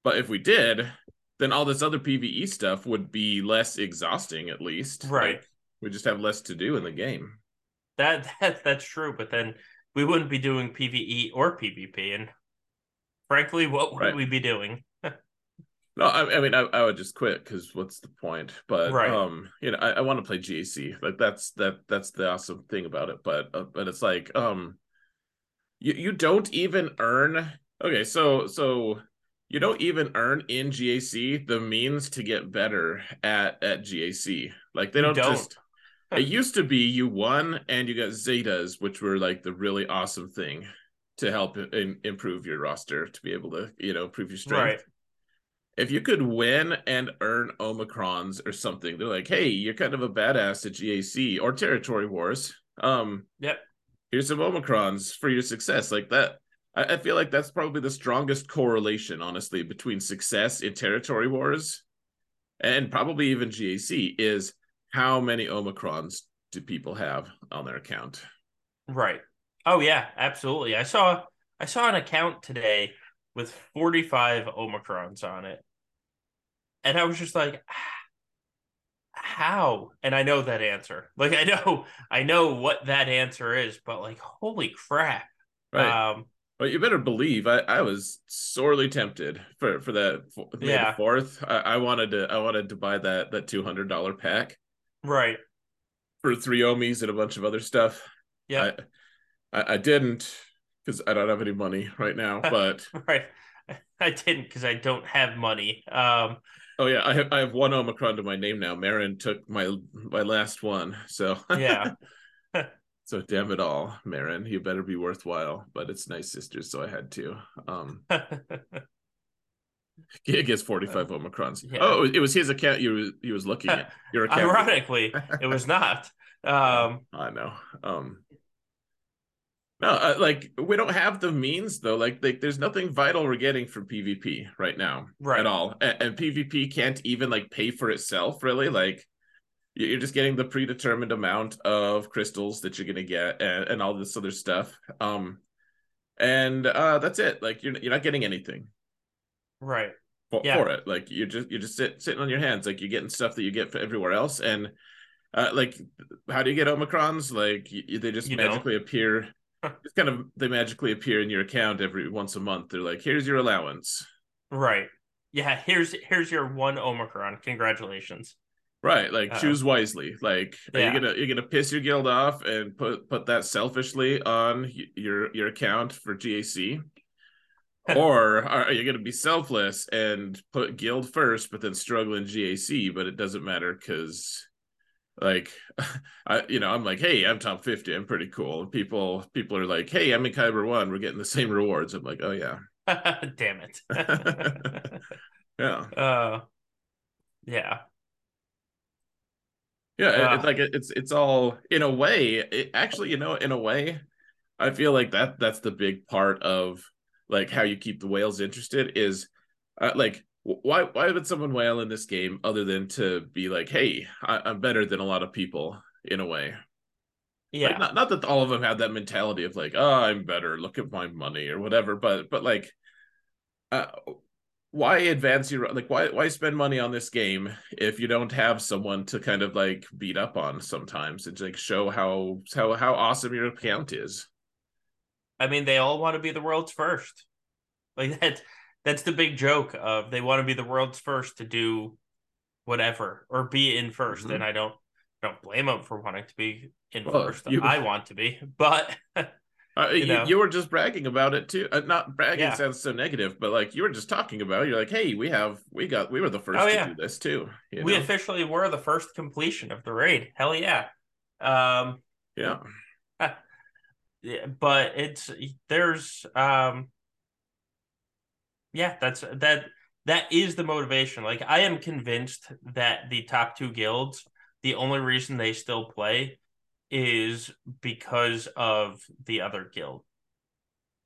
but if we did, then all this other PVE stuff would be less exhausting, at least. Right. Like, we just have less to do in the game. That that that's true, but then we wouldn't be doing PVE or PvP, and frankly, what would right. we be doing? No, I, I, mean, I, I would just quit because what's the point? But right. um, you know, I, I want to play GAC. Like that's that that's the awesome thing about it. But uh, but it's like um, you you don't even earn. Okay, so so you don't even earn in GAC the means to get better at at GAC. Like they don't, don't. just it used to be you won and you got zetas, which were like the really awesome thing to help in, improve your roster to be able to you know improve your strength. Right. If you could win and earn Omicrons or something, they're like, hey, you're kind of a badass at GAC or Territory Wars. Um, yep. Here's some Omicrons for your success. Like that, I, I feel like that's probably the strongest correlation, honestly, between success in Territory Wars and probably even GAC is how many Omicrons do people have on their account? Right. Oh yeah, absolutely. I saw I saw an account today with 45 Omicrons on it. And I was just like how? And I know that answer. Like I know I know what that answer is, but like holy crap. Right. Um but you better believe I, I was sorely tempted for for that yeah. fourth. I, I wanted to I wanted to buy that that two hundred dollar pack. Right. For three Omis and a bunch of other stuff. Yeah. I, I, I didn't because I don't have any money right now, but right. I didn't because I don't have money. Um Oh yeah, I have I have one Omicron to my name now. Merrin took my my last one, so yeah. so damn it all, Merrin, you better be worthwhile. But it's Nightsisters, so I had to. Um He gets 45 uh, Omicrons. Yeah. Oh, it was his account you he was looking at. Your account. Ironically, it was not. Um I know. Um no, uh, like we don't have the means though. Like, like there's nothing vital we're getting from PvP right now, right? At all, and, and PvP can't even like pay for itself. Really, like you're just getting the predetermined amount of crystals that you're gonna get, and, and all this other stuff. Um, and uh, that's it. Like you're you're not getting anything right for, yeah. for it like you're just you're just sit, sitting on your hands like you're getting stuff that you get for everywhere else and uh, like how do you get omicrons like you, they just you magically don't. appear it's kind of they magically appear in your account every once a month. They're like here's your allowance. Right. Yeah here's here's your one omicron. Congratulations. Right like uh, choose wisely. Like yeah. are you gonna you're gonna piss your guild off and put put that selfishly on your your account for gac or are you going to be selfless and put guild first, but then struggle in GAC? But it doesn't matter because, like, I you know I'm like, hey, I'm top fifty, I'm pretty cool. And people people are like, hey, I'm in Kyber one, we're getting the same rewards. I'm like, oh yeah, Damn it. yeah. Uh, yeah. Yeah, uh, it's like it's it's all in a way. It, actually, you know, in a way, I feel like that that's the big part of like how you keep the whales interested is uh, like why why would someone whale in this game other than to be like, hey, I, am better than a lot of people in a way. Yeah, like, not not that all of them have that mentality of like, oh, I'm better. Look at my money or whatever. But but like, uh, why advance your like why why spend money on this game if you don't have someone to kind of like beat up on sometimes and like show how how how awesome your account is i mean they all want to be the world's first like that that's the big joke of they want to be the world's first to do whatever or be in 1st mm-hmm. and i don't don't blame them for wanting to be in well, first you, i want to be but Uh, you, you, you, were just bragging about it too. Uh, not bragging yeah. sounds so negative, but like you were just talking about. It. You're like, hey, we have, we got, we were the first oh, yeah. to do this too. we know? officially were the first completion of the raid. Hell yeah. Um, yeah. yeah, but it's there's um, yeah, that's that that is the motivation. Like I am convinced that the top two guilds, the only reason they still play is because of the other guild.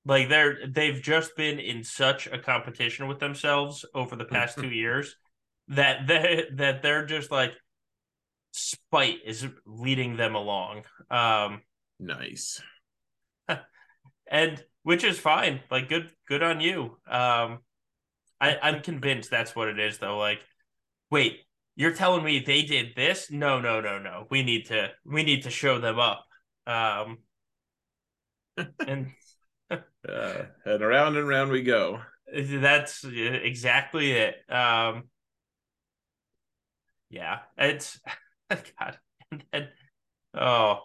Like they're they've just been in such a competition with themselves over the past two years that they that they're just like spite is leading them along. Um nice. and which is fine. Like good good on you. Um I, I'm convinced that's what it is though. Like, wait, you're telling me they did this? No, no, no, no. We need to we need to show them up. Um and uh, and around and around we go. That's exactly it. Um yeah, it's God. And then oh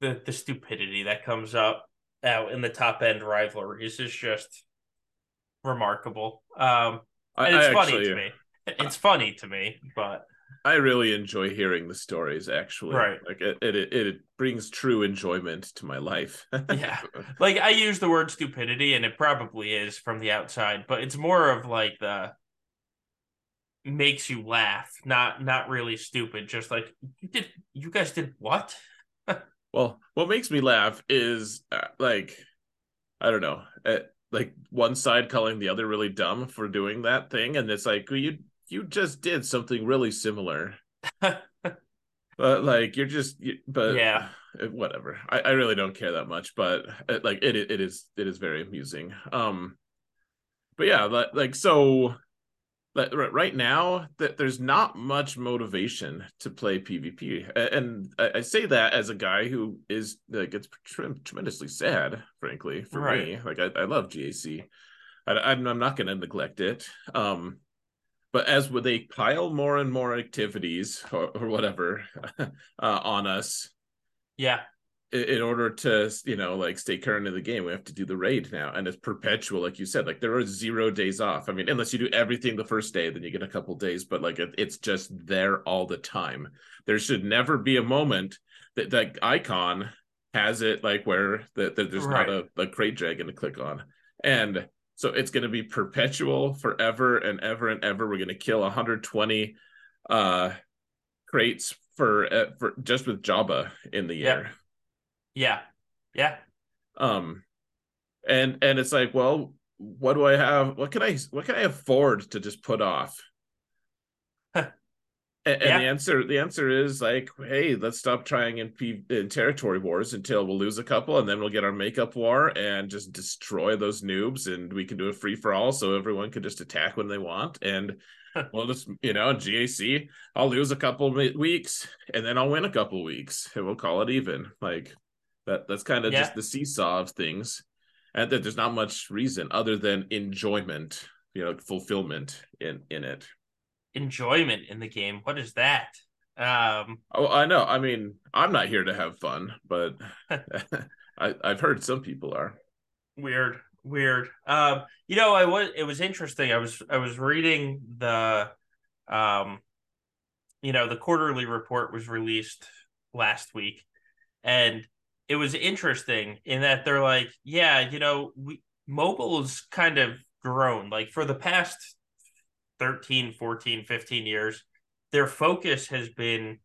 the the stupidity that comes up out in the top end rivalries is just remarkable. Um and it's I funny actually, to me. It's funny to me, but I really enjoy hearing the stories. Actually, right? Like it, it, it brings true enjoyment to my life. yeah, like I use the word stupidity, and it probably is from the outside, but it's more of like the makes you laugh, not not really stupid. Just like you did, you guys did what? Well, what makes me laugh is uh, like I don't know, uh, like one side calling the other really dumb for doing that thing, and it's like well, you you just did something really similar. but like you're just but yeah. whatever. I, I really don't care that much but it, like it it is it is very amusing. Um but yeah like, like so like, right now that there's not much motivation to play pvp and I, say that as a guy who is like it's tremendously sad frankly for right. me like I, I love gac I, i'm not going to neglect it. Um but as they pile more and more activities or, or whatever uh, on us yeah in, order to you know like stay current in the game we have to do the raid now and it's perpetual like you said like there are zero days off i mean unless you do everything the first day then you get a couple days but like it, it's just there all the time there should never be a moment that that icon has it like where that the, there's right. not a, a krayt dragon to click on and so it's going to be perpetual forever and ever and ever. We're going to kill 120 uh Krayts for uh, for just with Jabba in the year. Yeah. Yeah. Um and and it's like, well, what do I have? What can I what can I afford to just put off? And, yeah. the answer, the answer is like, hey, let's stop trying in, P- in territory wars until we'll lose a couple, and then we'll get our makeup war and just destroy those noobs, and we can do a free for all, so everyone can just attack when they want, and we'll just, you know, GAC, I'll lose a couple weeks, and then I'll win a couple weeks, and we'll call it even. Like that. That's kind of yeah. just the seesaw of things, and that there's not much reason other than enjoyment, you know, fulfillment in in it enjoyment in the game. What is that? Um, oh, I know. I mean, I'm not here to have fun, but I, I've heard some people are. Weird, weird. Um, you know, I was. It was interesting. I was. I was reading the, um, you know, the quarterly report was released last week, and it was interesting in that they're like, yeah, you know, we mobile is kind of grown. Like for the past 13, 14, 15 years, their focus has been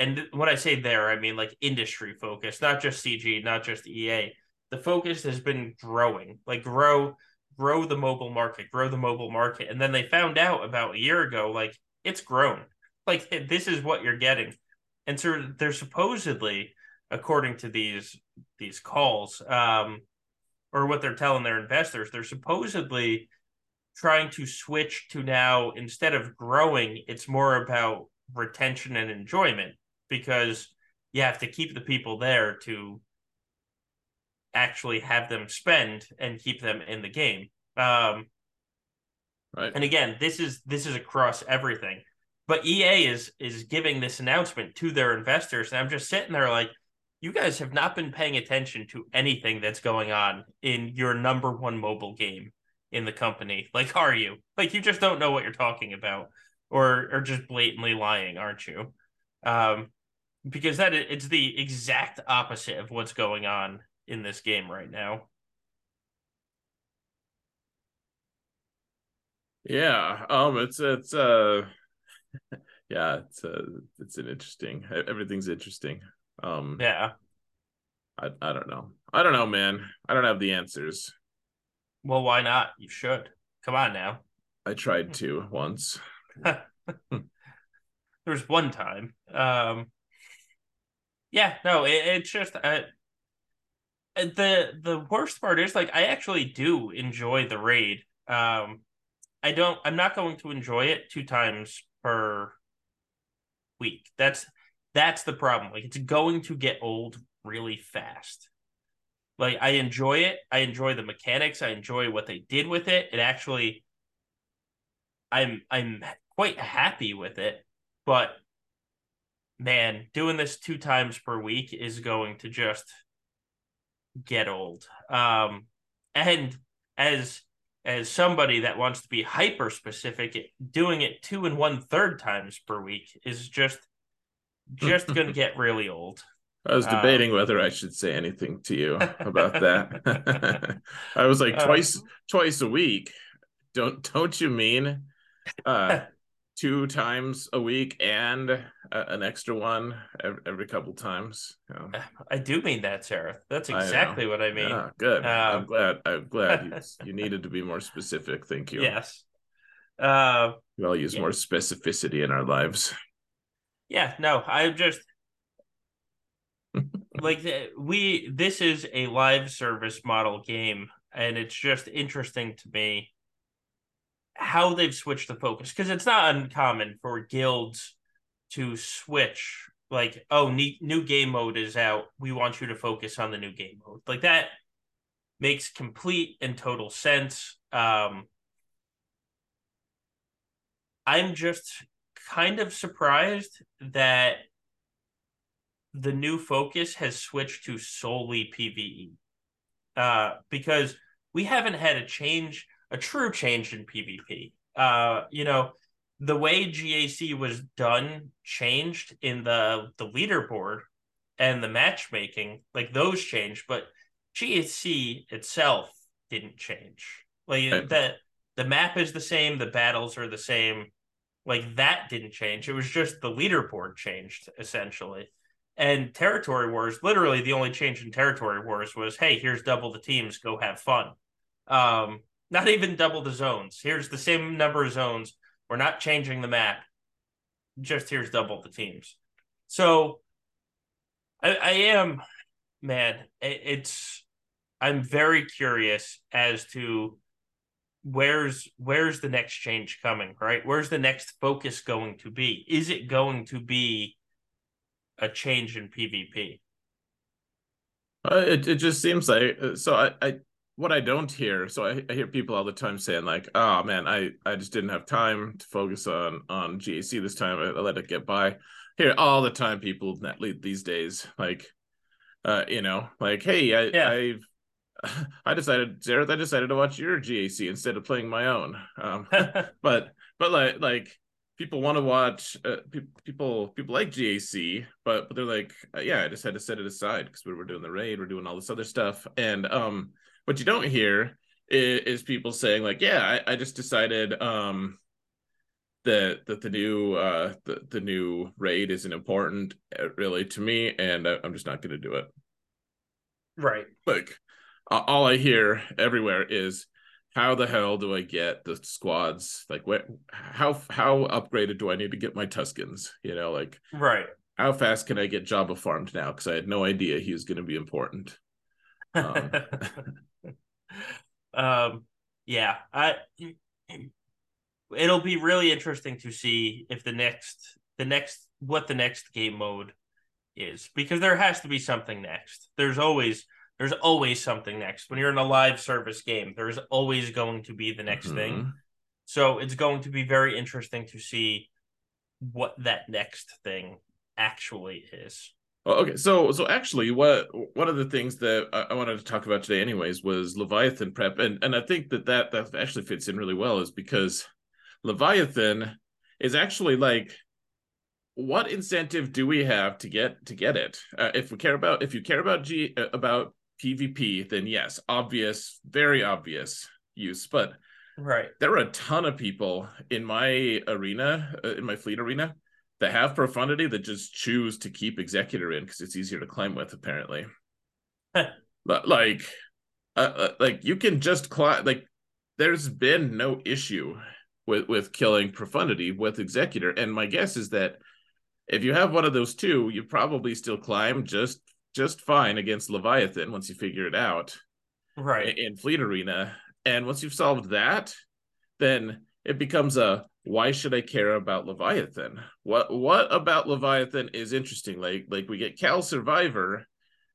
and when I say there, I mean like industry focus, not just CG, not just EA. The focus has been growing, like grow, grow the mobile market, grow the mobile market. And then they found out about a year ago, like it's grown. Like this is what you're getting. And so they're supposedly, according to these these calls, um, or what they're telling their investors, they're supposedly trying to switch to now instead of growing, it's more about retention and enjoyment because you have to keep the people there to actually have them spend and keep them in the game. Um, right. And again, this is this is across everything. But EA is is giving this announcement to their investors, and I'm just sitting there like, you guys have not been paying attention to anything that's going on in your number one mobile game in the company. Like, are you? Like, you just don't know what you're talking about, or or just blatantly lying, aren't you? Um, because that it's the exact opposite of what's going on in this game right now. Yeah, um, it's it's uh, yeah, it's uh, it's an interesting. Everything's interesting. Um, yeah, I I don't know. I don't know, man. I don't have the answers. Well, why not? You should. Come on now. I tried to once. there was one time. Um, yeah, no, it, it's just uh, the the worst part is like I actually do enjoy the raid. Um, I don't. I'm not going to enjoy it two times per week. That's that's the problem. Like it's going to get old really fast. Like I enjoy it. I enjoy the mechanics. I enjoy what they did with it. It actually I'm I'm quite happy with it, but man, doing this two times per week is going to just get old. Um, and as as somebody that wants to be hyper specific, doing it two and one third times per week is just just to get really old. I was debating um, whether I should say anything to you about that. I was like uh, twice twice a week. Don't don't you mean uh two times a week and a, an extra one every, every couple times. I do mean that, Sarah. That's exactly I what I mean. Yeah, good. Um, I'm glad. I'm glad you, you, needed to be more specific. Thank you. Yes. Uh, we all use yeah. more specificity in our lives. Yeah. No, I'm just like we. This is a live service model game, and it's just interesting to me how they've switched the focus because it's not uncommon for guilds to switch like oh new game mode is out we want you to focus on the new game mode like that makes complete and total sense um i'm just kind of surprised that the new focus has switched to solely pve uh because we haven't had a change a true change in PvP. Uh, you know, the way GAC was done changed in the the leaderboard and the matchmaking, like those changed, but GAC itself didn't change. Like right. that the map is the same, the battles are the same. Like that didn't change. It was just the leaderboard changed essentially. And territory wars, literally the only change in territory wars was, hey, here's double the teams, go have fun. Um, not even double the zones. Here's the same number of zones. We're not changing the map. Just here's double the teams. So I, I am, man, it's, I'm very curious as to where's where's the next change coming right where's the next focus going to be is it going to be a change in pvp uh, it, it just seems like so I, I what I don't hear, so I, I, hear people all the time saying like, "Oh man, I I just didn't have time to focus on on GAC this time. I, I let it get by." Here all the time, people that these days, like, uh, you know, like, hey, I yeah. I've I decided, Xaereth, I decided to watch your GAC instead of playing my own. Um, but but like like people want to watch uh, pe- people people like GAC, but but they're like, uh, yeah, I just had to set it aside because we were doing the raid, we're doing all this other stuff, and um what you don't hear is, is people saying like, yeah, I, I just decided um that that the new uh the, the new raid isn't important uh, really to me and I, i'm just not going to do it. Right. Like uh, all i hear everywhere is how the hell do i get the squads? Like what how how upgraded do i need to get my tuskens? You know like right. how fast can i get jabba farmed now? Because i had no idea he was going to be important. Um, um yeah i it'll be really interesting to see if the next the next what the next game mode is because there has to be something next. There's always there's always something next. When you're in a live service game, there's always going to be the next mm-hmm. thing. So it's going to be very interesting to see what that next thing actually is. Okay, so so actually, what one of the things that I, I wanted to talk about today, anyways, was Leviathan prep, and and I think that that that actually fits in really well, is because Leviathan is actually like what incentive do we have to get to get it? Uh, if we care about if you care about G uh, about PvP, then yes, obvious, very obvious use. But right, there are a ton of people in my arena, uh, in my fleet arena, that have profundity that just choose to keep executor in because it's easier to climb with, apparently. but like, uh, uh, like you can just climb. Like, there's been no issue with with killing profundity with executor and my guess is that if you have one of those two you probably still climb just just fine against leviathan once you figure it out right in fleet arena and once you've solved that then it becomes a why should i care about leviathan what what about leviathan is interesting like like we get cal survivor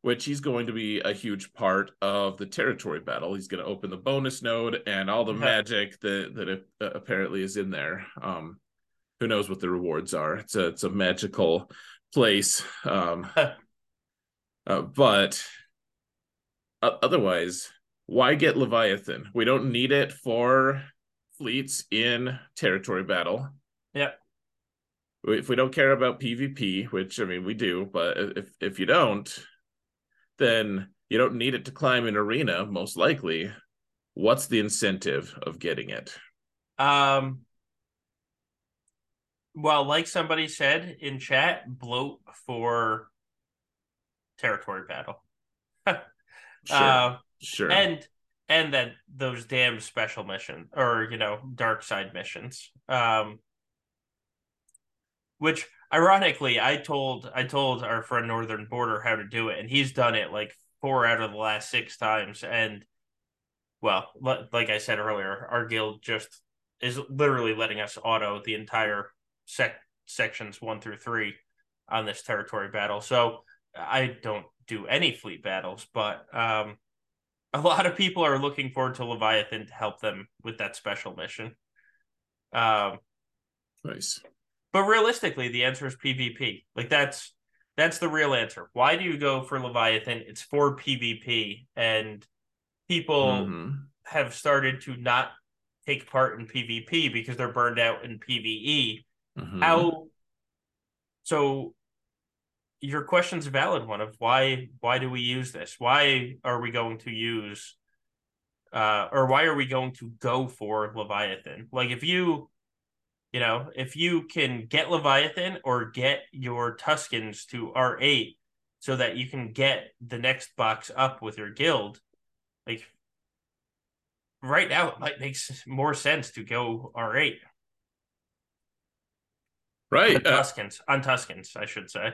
which he's going to be a huge part of the territory battle. He's going to open the bonus node and all the magic that that it, uh, apparently is in there. Um, who knows what the rewards are? It's a it's a magical place. Um, uh, but uh, otherwise, why get Leviathan? We don't need it for fleets in territory battle. Yeah. If we don't care about PvP, which I mean we do, but if if you don't, then you don't need it to climb an arena, most likely. What's the incentive of getting it? Um, well, like somebody said in chat, bloat for territory battle. sure. Uh, sure. And and then those damn special missions or you know dark side missions. Um, which ironically, I told I told our friend Northern Border how to do it, and he's done it like four out of the last six times. And well, like I said earlier, our guild just is literally letting us auto the entire sec sections one through three on this territory battle. So I don't do any fleet battles, but um, a lot of people are looking forward to Leviathan to help them with that special mission. Um, nice. But realistically, the answer is PvP. Like that's that's the real answer. Why do you go for Leviathan? It's for PvP, and people mm-hmm. have started to not take part in PvP because they're burned out in PvE. Mm-hmm. How? So, your question's a valid one of why why do we use this? Why are we going to use? Uh, or why are we going to go for Leviathan? Like if you you know, if you can get Leviathan or get your Tuskens to R8 so that you can get the next box up with your guild, like right now it might make more sense to go R8. Right. On uh, on Tuskens, I should say.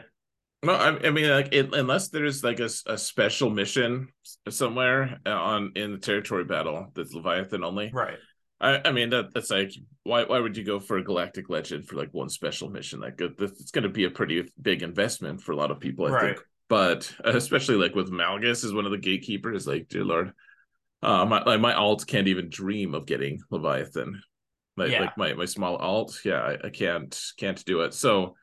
No, I, I mean, like, it, unless there's like a, a special mission somewhere on in the territory battle that's Leviathan only, right? I, I mean that that's like why why would you go for a galactic legend for like one special mission like it's going to be a pretty big investment for a lot of people I right. think but especially like with Malgus is one of the gatekeepers like dear lord uh my like my alt can't even dream of getting Leviathan like yeah. like my my small alt yeah I, I can't can't do it so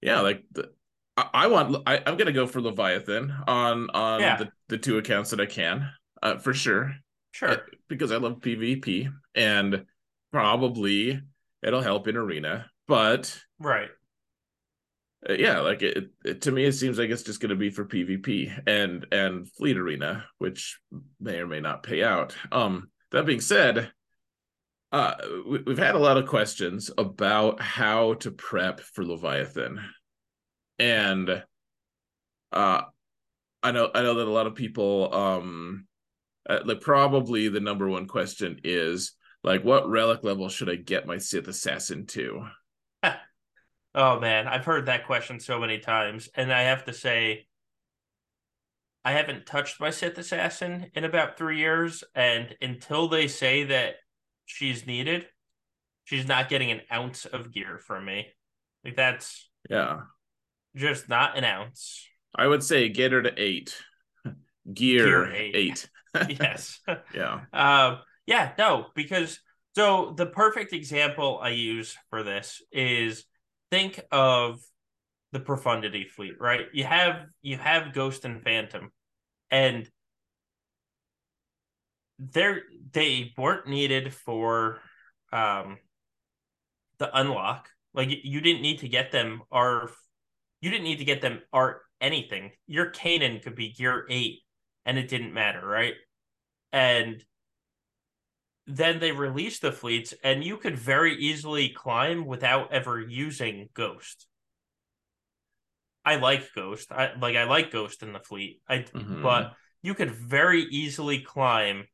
yeah like the, I, I want I, I'm gonna go for Leviathan on on yeah. the, the two accounts that I can uh, for sure Sure. Because I love PvP and probably it'll help in arena, but right. uh, yeah, like it, it, to me, it seems like it's just going to be for PvP and and Fleet Arena, which may or may not pay out. Um, that being said, uh, we've had a lot of questions about how to prep for Leviathan, and uh, I know I know that a lot of people um, uh, like probably the number one question is like, what relic level should I get my Sith assassin to? Oh man, I've heard that question so many times, and I have to say, I haven't touched my Sith assassin in about three years, and until they say that she's needed, she's not getting an ounce of gear from me. Like that's yeah, just not an ounce. I would say get her to eight. Gear, Gear eight. eight. yes. yeah. Um. Yeah. No, because so the perfect example I use for this is think of the profundity fleet, right? You have you have Ghost and Phantom, and they're they weren't needed for um the unlock. Like you didn't need to get them or you didn't need to get them art anything. Your Kanan could be gear eight and it didn't matter, right? And then they released the fleets and you could very easily climb without ever using ghost i like ghost i like i like ghost in the fleet i mm-hmm. but you could very easily climb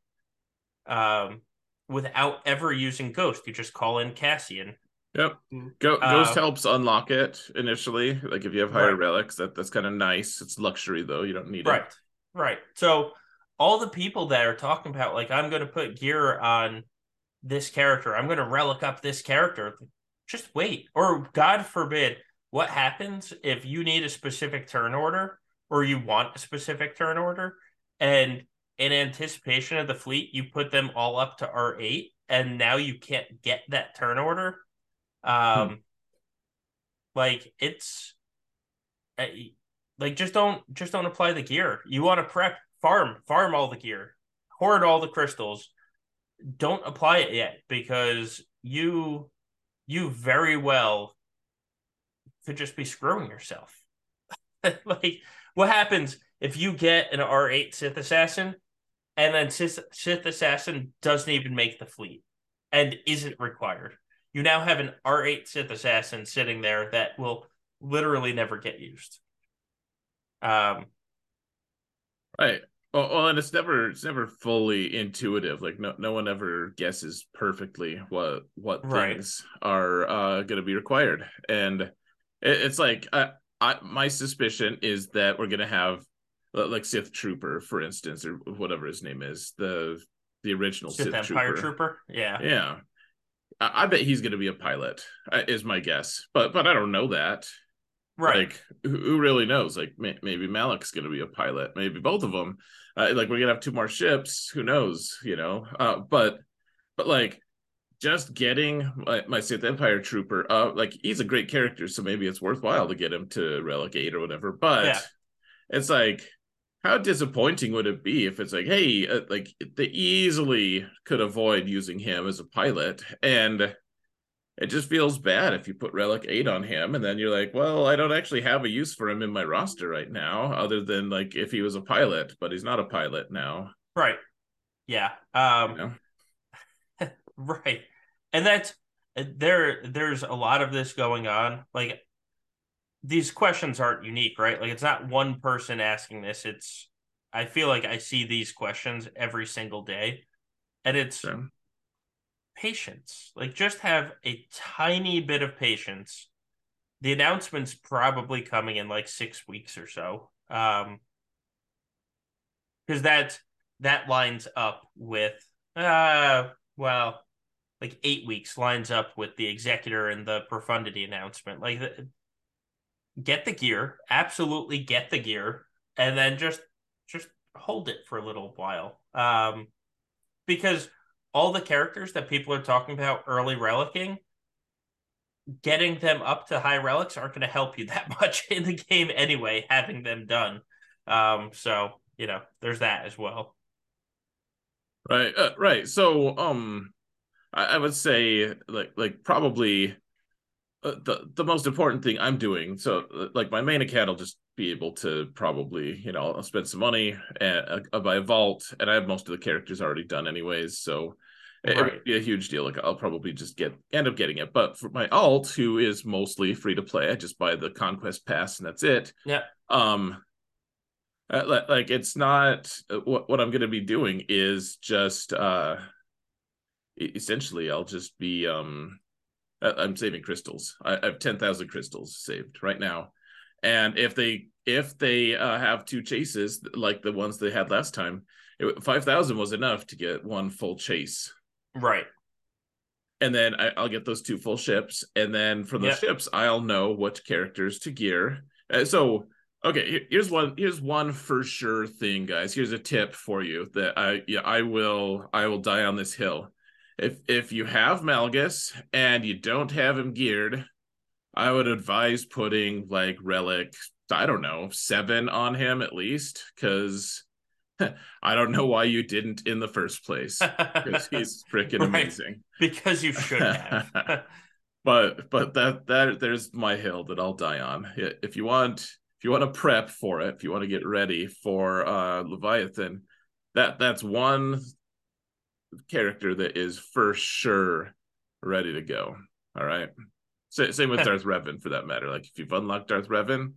um without ever using ghost you just call in cassian Yep. Go- Ghost uh, helps unlock it initially. Like if you have higher right. relics, that that's kind of nice. It's luxury though. You don't need right. it. Right. Right. So all the people that are talking about like I'm going to put gear on this character. I'm going to relic up this character. Just wait. Or God forbid, what happens if you need a specific turn order or you want a specific turn order and in anticipation of the fleet you put them all up to R8 and now you can't get that turn order. Um hmm. like it's eh, like just don't just don't apply the gear. You want to prep farm, farm all the gear, hoard all the crystals. Don't apply it yet because you you very well could just be screwing yourself. like what happens if you get an R8 Sith assassin and then Sith, Sith assassin doesn't even make the fleet and isn't required? You now have an R8 Sith assassin sitting there that will literally never get used. Um, right. Well, well, and it's never it's never fully intuitive. Like no no one ever guesses perfectly what what right. things are uh, going to be required, and it, it's like I, I my suspicion is that we're going to have like Sith Trooper, for instance, or whatever his name is, the the original Sith, Sith Empire Trooper. Trooper. Yeah, yeah. I, I bet he's going to be a pilot, uh, is my guess, but but I don't know that. Right. Like, who really knows? Like, may, maybe Malak's going to be a pilot. Maybe both of them. Uh, like, we're gonna have two more ships. Who knows? You know. Uh, but, but like, just getting my, my Sith Empire trooper. Uh, like, he's a great character, so maybe it's worthwhile to get him to Relic Eight or whatever. But yeah. it's like, how disappointing would it be if it's like, hey, uh, like they easily could avoid using him as a pilot and it just feels bad if you put relic 8 on him and then you're like well i don't actually have a use for him in my roster right now other than like if he was a pilot but he's not a pilot now. Right. Yeah um you know? right. And that's there there's a lot of this going on. Like these questions aren't unique right like it's not one person asking this it's i feel like i see these questions every single day and it's sure patience. Like just have a tiny bit of patience. The announcement's probably coming in like six weeks or so. Um because that that lines up with uh well like eight weeks lines up with the executor and the profundity announcement. Like the, get the gear, absolutely get the gear, and then just just hold it for a little while. Um because all the characters that people are talking about early relicking, getting them up to high relics aren't going to help you that much in the game anyway, having them done. Um, so you know, there's that as well. Right, uh, right. So, um, I, I would say like like probably uh, the the most important thing I'm doing. So uh, like my main account will just be able to probably you know I'll spend some money and uh, buy a vault, and I have most of the characters already done anyways. So it, right. it would be a huge deal. Like I'll probably just get end up getting it. But for my alt, who is mostly free to play, I just buy the conquest pass and that's it. Yeah. Um. Uh, like it's not what what I'm going to be doing is just uh essentially I'll just be um I'm saving crystals. I have 10,000 crystals saved right now. And if they if they uh, have two chases like the ones they had last time, 5,000 was enough to get one full chase. Right. And then I, will get those two full ships, and then from the yep. ships, I'll know what characters to gear. Uh, so okay, here's one. Here's one for sure thing, guys. Here's a tip for you that I yeah I will I will die on this hill if if you have Malgus and you don't have him geared, I would advise putting like relic, I don't know, seven on him at least, because I don't know why you didn't in the first place. Because he's freaking right. amazing. Because you should have. but but that that there's my hill that I'll die on. If you want if you want to prep for it, if you want to get ready for uh Leviathan, that that's one character that is for sure ready to go. All right. same with Darth Revan for that matter. Like if you've unlocked Darth Revan,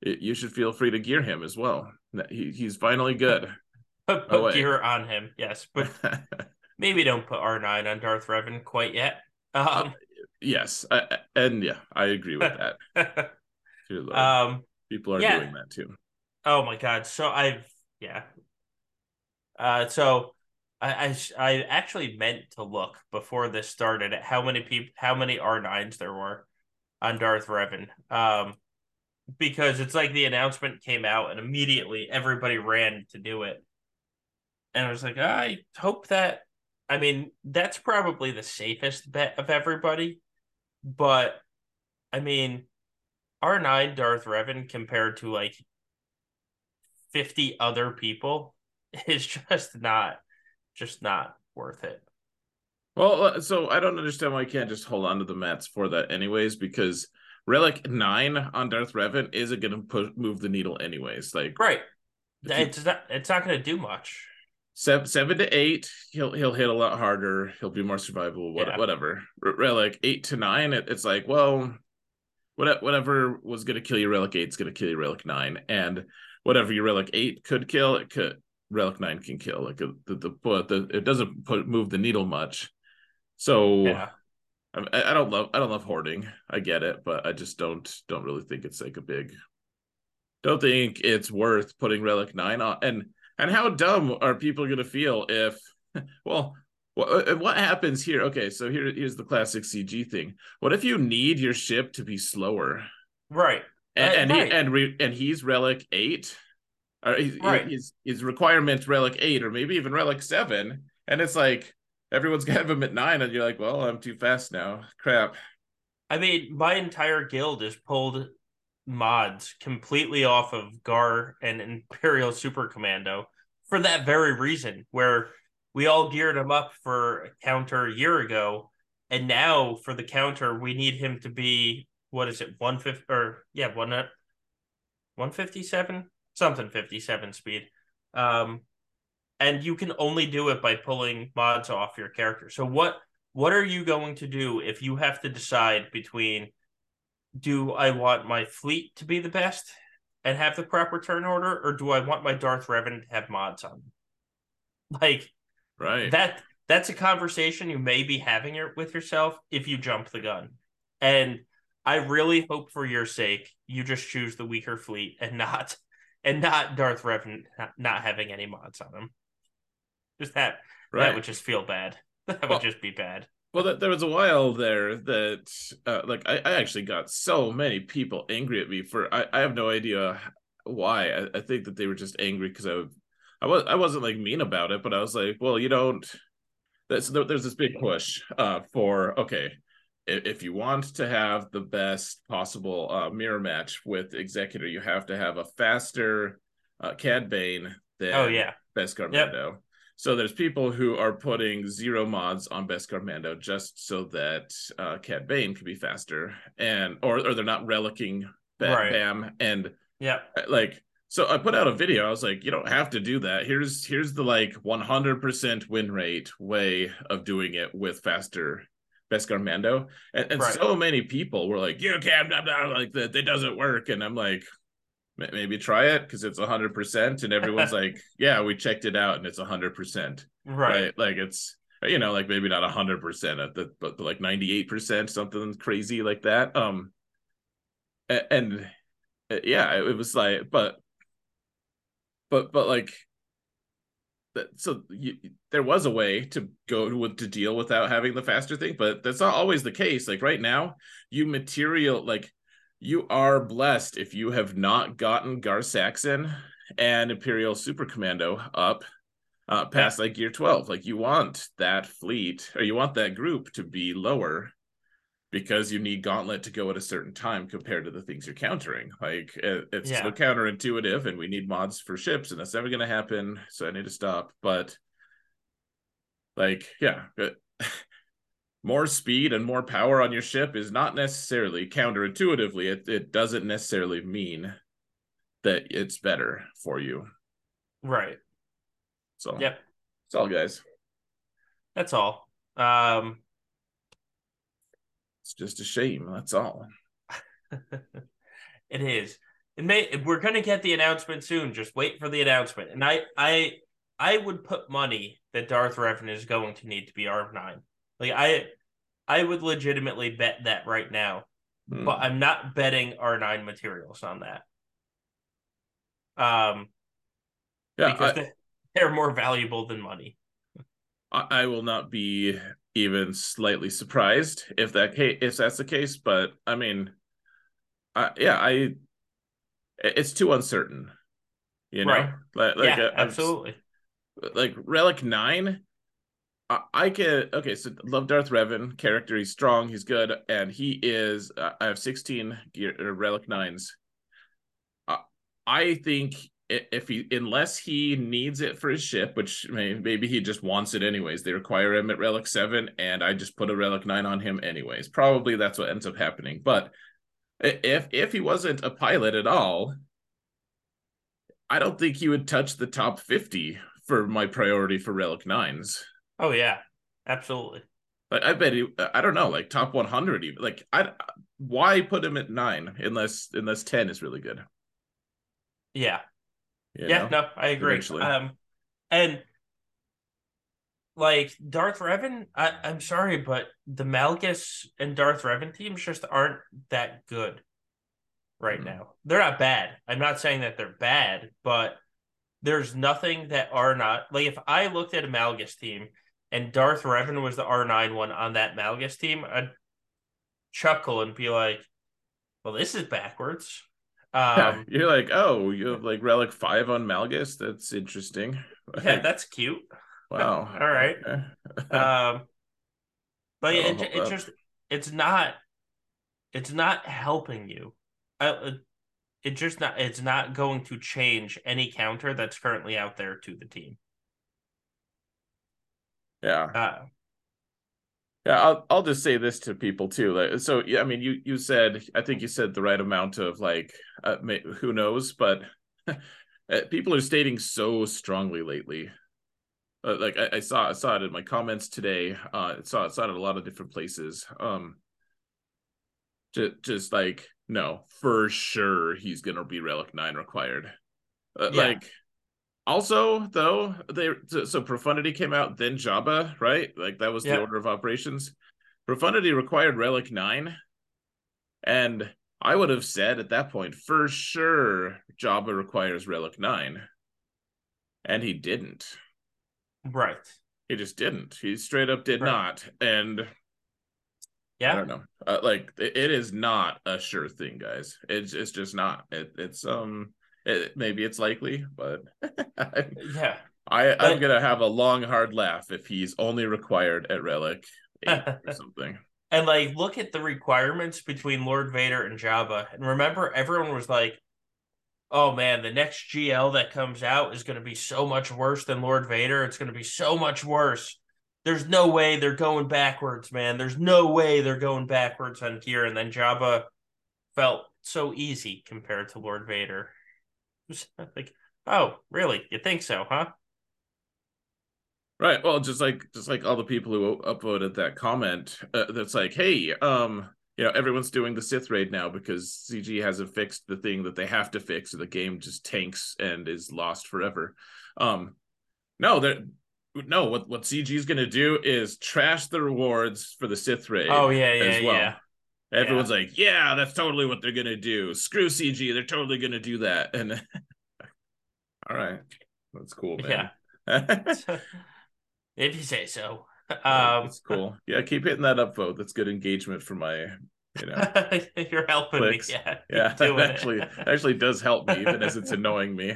it, you should feel free to gear him as well. He, he's finally good. Put, put gear on him, yes, but maybe don't put R nine on Darth Revan quite yet. Um, uh, yes, I, and yeah, I agree with that. um, people are yeah. doing that too. Oh my god! So I've yeah. Uh, so I, I, I actually meant to look before this started at how many people how many R9s there were on Darth Revan. Um because it's like the announcement came out and immediately everybody ran to do it. And I was like, I hope that I mean, that's probably the safest bet of everybody. But I mean, R9 Darth Revan compared to like 50 other people is just not just not worth it. Well, uh, so I don't understand why you can't just hold on to the mats for that, anyways, because Relic Nine on Darth Revan isn't going to move the needle, anyways. Like, right? It's you, not. It's not going to do much. Seven, seven to eight, he'll he'll hit a lot harder. He'll be more survivable. What, yeah. Whatever. Relic eight to nine, it, it's like, well, whatever was going to kill you, Relic eight is going to kill you, Relic nine, and whatever your Relic eight could kill, it could Relic Nine can kill. Like uh, the the, the, the it doesn't put move the needle much. So yeah. I, I don't love I don't love hoarding. I get it, but I just don't don't really think it's like a big. Don't think it's worth putting Relic Nine on. And and how dumb are people going to feel if, well, what, uh, uh, what happens here? Okay, so here here's the classic CG thing. What if you need your ship to be slower? Right. And, and right. he and re, and he's relic eight or his, right. his, his requirement relic eight or maybe even relic seven? And it's like everyone's got him at nine and you're like well i'm too fast now. Crap. I mean my entire guild is pulled mods completely off of gar and imperial super commando for that very reason where we all geared him up for a counter a year ago. And now for the counter we need him to be what is it 150 or yeah one uh, 157 something 57 speed. Um, and you can only do it by pulling mods off your character. So what what are you going to do if you have to decide between do I want my fleet to be the best and have the proper turn order, or do I want my Darth Revan to have mods on? Like, right that that's a conversation you may be having with yourself if you jump the gun. And I really hope for your sake you just choose the weaker fleet and not and not Darth Revan not having any mods on him. Just that right. that would just feel bad. That well, would just be bad. Well, there was a while there that, uh, like, I, I, actually got so many people angry at me for. I, I have no idea why. I, I think that they were just angry because I, I was I wasn't like mean about it, but I was like, well, you don't. That's there's this big push uh, for okay, if you want to have the best possible uh, mirror match with Executor, you have to have a faster uh, Cad Bane than oh yeah Beskar Mando. Yep. so there's people who are putting zero mods on Beskar Mando just so that uh Cad Bane can be faster and or or they're not relicking Bam, Right. Bam and Yeah. like so I put out a video. I was like, you don't have to do that. Here's here's the like 100% win rate way of doing it with faster Beskar Mando. And, and Right. so many people were like, you can't blah, blah, like that It doesn't work. And I'm like, "Ma- maybe try it because it's 100%. And everyone's like, yeah, we checked it out and it's 100%. Right. Right. Like it's you know, like maybe not 100% at the but like 98%, something crazy like that. Um a- and uh, yeah it was like but but but like that so you, there was a way to go with to deal without having the faster thing but that's not always the case. Like right now you material like you are blessed if you have not gotten gar saxon and imperial super commando up uh past like year 12 like you want that fleet or you want that group to be lower because you need gauntlet to go at a certain time compared to the things you're countering like it, it's Yeah. so counterintuitive and we need mods for ships and that's never going to happen so i need to stop but like yeah but more speed and more power on your ship is not necessarily counterintuitively it, it doesn't necessarily mean that it's better for you Right. so Yep. that's all guys That's all. Um it's just a shame that's all it is. It may we're gonna get the announcement soon. Just wait for the announcement. And I I I would put money that Darth Revan is going to need to be R nine. Like I I would legitimately bet that right now. Hmm. But I'm not betting R nine materials on that. Um yeah because I- they- they're more valuable than money. I, I will not be even slightly surprised if that case if that's the case. But I mean, I, yeah, I it's too uncertain. You know, Right. like, like yeah, I'm- absolutely. like Relic Nine. I, I can okay. So love Darth Revan character. He's strong. He's good, and he is. Uh, I have sixteen gear, Relic Nines. Uh, I think i- if he unless he needs it for his ship, which may, maybe he just wants it anyways. They require him at Relic Seven, and I just put a Relic Nine on him anyways. Probably that's what ends up happening. But if if he wasn't a pilot at all, I don't think he would touch the top 50 for my priority for Relic Nines. Oh yeah, absolutely. Like I bet he, I don't know, like top 100 even. Like I, why put him at nine unless unless 10 is really good. Yeah. Yeah, know? no, I agree. Eventually. Um, and like Darth Revan, I, I'm sorry, but the Malgus and Darth Revan teams just aren't that good right Mhm. now. They're not bad. I'm not saying that they're bad, but there's nothing that are not like if I looked at a Malgus team and Darth Revan was the R9 one on that Malgus team, I'd chuckle and be like, well, this is backwards. Yeah, Um, you're like, oh, you have like Relic 5 on Malgus? That's interesting. yeah, that's cute. wow. all right. Okay. Um, but That'll it, hold it just it's not it's not helping you. I, it just not it's not going to change any counter that's currently out there to the team. yeah. Uh, Yeah, I'll I'll just say this to people too. Like, so yeah, I mean, you you said I think you said the right amount of like, uh, may, who knows, but uh, people are stating so strongly lately. Uh, like I, I saw I saw it in my comments today. Uh, I saw I saw it in a lot of different places. Um, just just like no, for sure he's gonna be Relic Nine required. Uh, Yeah. Like also, though, they so, Profundity came out, then Jabba, right? Like that was the order of operations. Profundity required Relic Nine, and I would have said at that point for sure Jabba requires Relic Nine, and he didn't. right. He just didn't. He straight up did Right. not, and Yeah. I don't know. Uh, like it, it is not a sure thing, guys. It's it's just not. It, it's um. It, maybe it's likely, but I'm- Yeah. I, I'm gonna have a long, hard laugh if he's only required at Relic or something. And like look at the requirements between Lord Vader and Jabba. And remember everyone was like, oh man, the next GL that comes out is going to be so much worse than Lord Vader. It's going to be so much worse. There's no way they're going backwards, man. There's no way they're going backwards on here. And then Jabba felt so easy compared to Lord Vader. like, oh, really? You think so, huh? Right. Well, just like just like all the people who upvoted that comment, uh, that's like, hey, um, you know, everyone's doing the Sith raid now because CG hasn't fixed the thing that they have to fix, so the game just tanks and is lost forever. Um, no, that no, what what CG is going to do is trash the rewards for the Sith raid. Oh yeah, yeah, as well. yeah. Everyone's yeah. like, yeah, that's totally what they're gonna do. Screw CG, they're totally gonna do that. And all right, that's cool, man. Yeah. if you say so. Um, that's cool. Yeah, keep hitting that up vote. That's good engagement for my, you know. You're helping clicks. me. Yeah, yeah. It actually actually does help me, even as it's annoying me.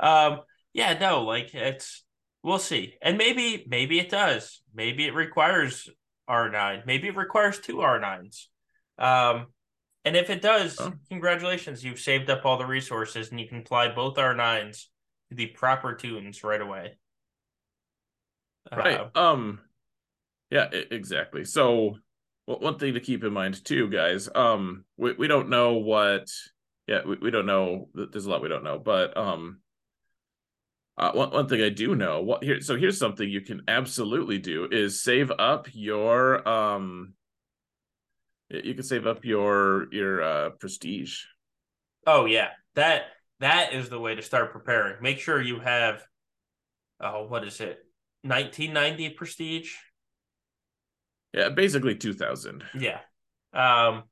um. Yeah. No. Like it's. We'll see, and maybe maybe it does. Maybe it requires R9. Maybe it requires two R9s. Um, and if it does, oh. congratulations, you've saved up all the resources and you can apply both R9s to the proper toons right away. Right. Uh, um yeah, exactly. So well, one thing to keep in mind too, guys, um we, we don't know what yeah, we, we don't know there's a lot we don't know, but um uh, one, one thing I do know, what here so here's something you can absolutely do is save up your um you can save up your your uh prestige. Oh yeah. That that is the way to start preparing. Make sure you have oh what is it? 1990 prestige. Yeah, basically 2000. Yeah. Um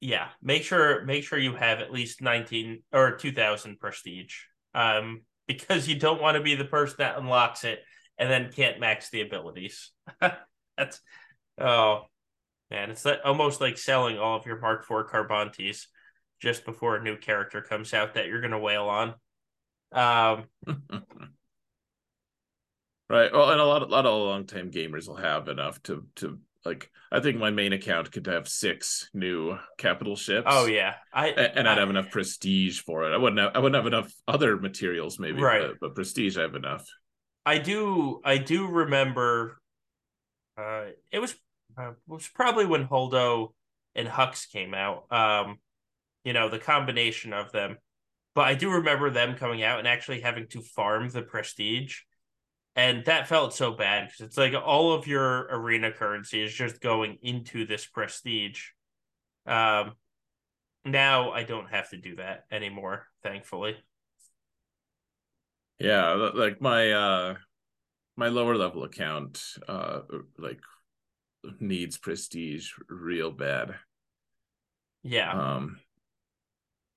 yeah, make sure make sure you have at least 19 or 2000 prestige um, because you don't want to be the person that unlocks it and then can't max the abilities. That's oh man, it's almost like selling all of your Mark IV Carbantis just before a new character comes out that you're gonna wail on. Um, right. Well, and a lot, a lot of long time gamers will have enough to to like I think my main account could have six new capital ships. Oh yeah, I and I'd I, have enough prestige for it. I wouldn't have I wouldn't have enough other materials maybe, right? But, but prestige I have enough. I do I do remember. Uh, it was uh, it was probably when Holdo and Hux came out. Um, you know the combination of them, but I do remember them coming out and actually having to farm the prestige and that felt so bad because it's like all of your arena currency is just going into this prestige. Um now i don't have to do that anymore thankfully. Yeah like my uh my lower level account uh like needs prestige real bad. Yeah. Um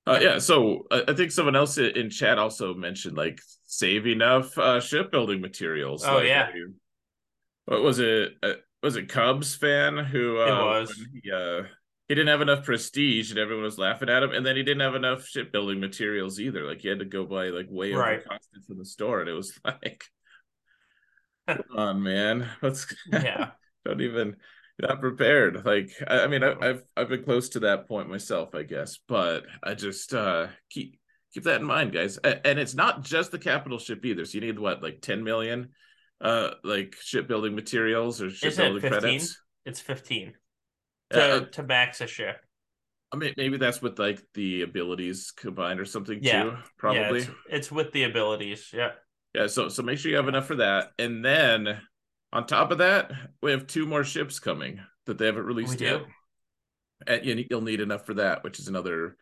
uh, yeah, so I think someone else in chat also mentioned like save enough uh, shipbuilding materials. Oh like, yeah, what was it? Uh, was it Cubs fan who uh, it was? He, uh, he didn't have enough prestige, and everyone was laughing at him. And then he didn't have enough shipbuilding materials either. Like he had to go buy like way right. overcosted from the store, and it was like, come on, man, let's yeah, don't even not prepared. Like I, I mean, I, have I've been close to that point myself, I guess, but I just uh keep keep that in mind, guys. And it's not just the capital ship either. So you need what, like ten million, uh, like shipbuilding materials or shipbuilding it credits. It's fifteen to uh, to max a ship. I mean, maybe that's with like the abilities combined or something yeah. too. Probably yeah, it's, it's with the abilities. Yeah. Yeah. So so make sure you have enough for that, and then on top of that, we have two more ships coming that they haven't released we yet. Do. And you'll need enough for that, which is another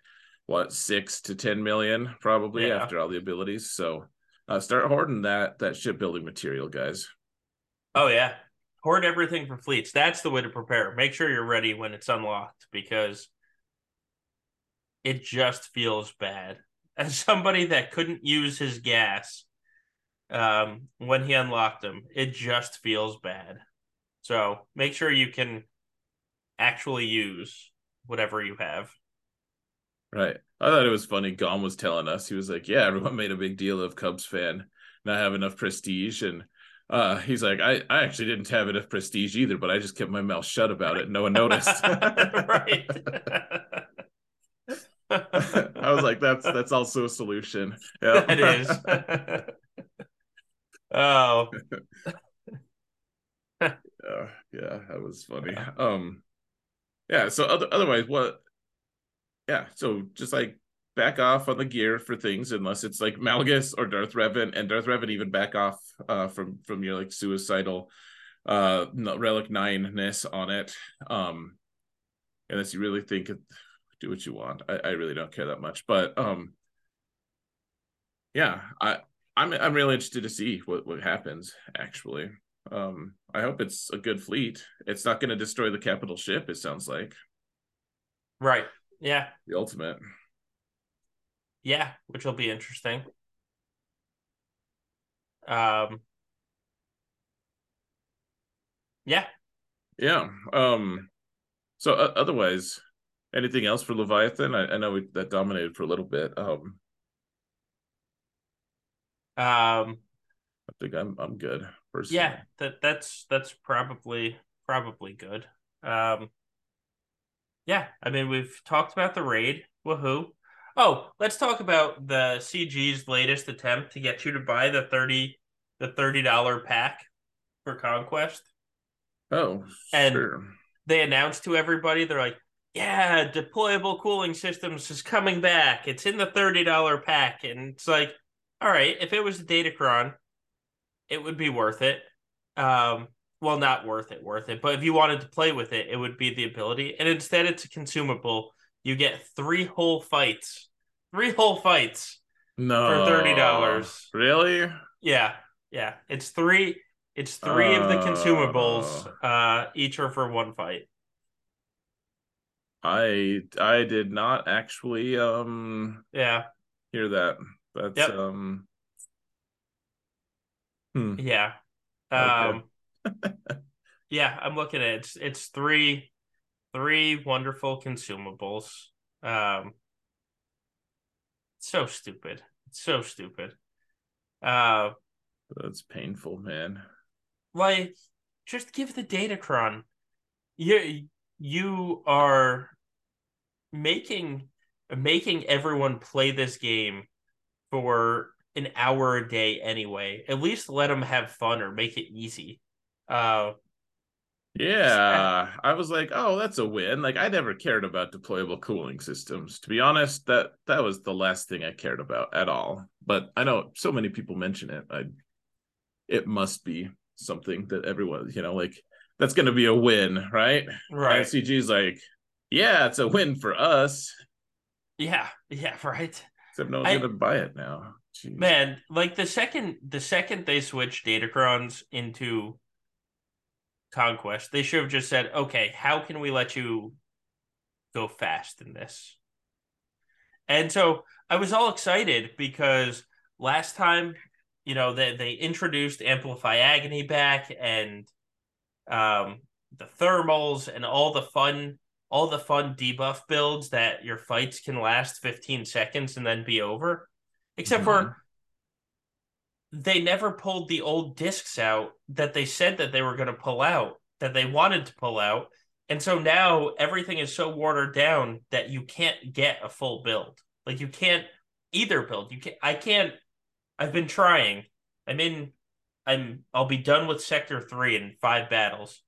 what six to ten million probably yeah. after all the abilities. So uh, start hoarding that that shipbuilding material, guys. Oh yeah, hoard everything for fleets. That's the way to prepare. Make sure you're ready when it's unlocked because it just feels bad. As somebody that couldn't use his gas um, when he unlocked them. It just feels bad. So make sure you can actually use whatever you have. Right. I thought it was funny. Gom was telling us, he was like, Yeah, everyone made a big deal of Cubs fan not have enough prestige. And uh, he's like, I, I actually didn't have enough prestige either, but I just kept my mouth shut about it. No one noticed. right. I was like, that's that's also a solution. Yep. That is. Oh. uh, yeah, that was funny. Um, yeah. So other, otherwise, what? Yeah. So just like back off on the gear for things unless it's like Malgus or Darth Revan, and Darth Revan even back off uh, from from your like suicidal uh relic nine ness on it. Um, unless you really think it, do what you want. I, I really don't care that much, but um, yeah, I I'm I'm really interested to see what what happens actually. Um, I hope it's a good fleet. It's not going to destroy the capital ship. It sounds like. Right. Yeah. The ultimate. Yeah, which will be interesting. Um. Yeah. Yeah. Um. So uh, otherwise, anything else for Leviathan? I, I know we, that dominated for a little bit. Um. Um. I think I'm I'm good. Personally. Yeah, that that's that's probably probably good. Um. Yeah, I mean we've talked about the raid. Woohoo! Oh, let's talk about the CG's latest attempt to get you to buy the thirty the thirty dollar pack for Conquest. Oh, and sure. they announced to everybody they're like, "Yeah, deployable cooling systems is coming back. It's in the thirty dollar pack." And it's like, all right, if it was a Datacron, it would be worth it. Um, well, not worth it, worth it. But if you wanted to play with it, it would be the ability. And instead, it's a consumable you get three whole fights, three whole fights. No, for thirty dollars. Really? Yeah, yeah. It's three. It's three uh, of the consumables. Uh, each are for one fight. I I did not actually um yeah hear that. That's yep. um hmm. yeah um okay. yeah I'm looking at it. it's it's three three wonderful consumables. Um, so stupid. so stupid. Uh, that's painful, man. Like, just give the Datacron. You you are making making everyone play this game for an hour a day anyway. At least let them have fun or make it easy. Uh, yeah, I was like, oh, that's a win. Like I never cared about deployable cooling systems. To be honest, that that was the last thing I cared about at all. But I know so many people mention it. I it must be something that everyone, you know, like that's going to be a win, right? Right. CG's like, yeah, it's a win for us. Yeah, yeah, right. Except no one's going to buy it now. Jeez. Man, like the second the second they switch Datacrons into conquest. They should have just said, okay, how can we let you go fast in this? And so I was all excited because last time, you know, they, they introduced Amplify Agony back and um, the thermals and all the fun all the fun debuff builds that your fights can last 15 seconds and then be over. Except mm-hmm. for they never pulled the old discs out that they said that they were going to pull out, that they wanted to pull out. And so now everything is so watered down that you can't get a full build. Like you can't either build. You can't I can't I've been trying. I'm in I'm I'll be done with sector 3 in 5 battles.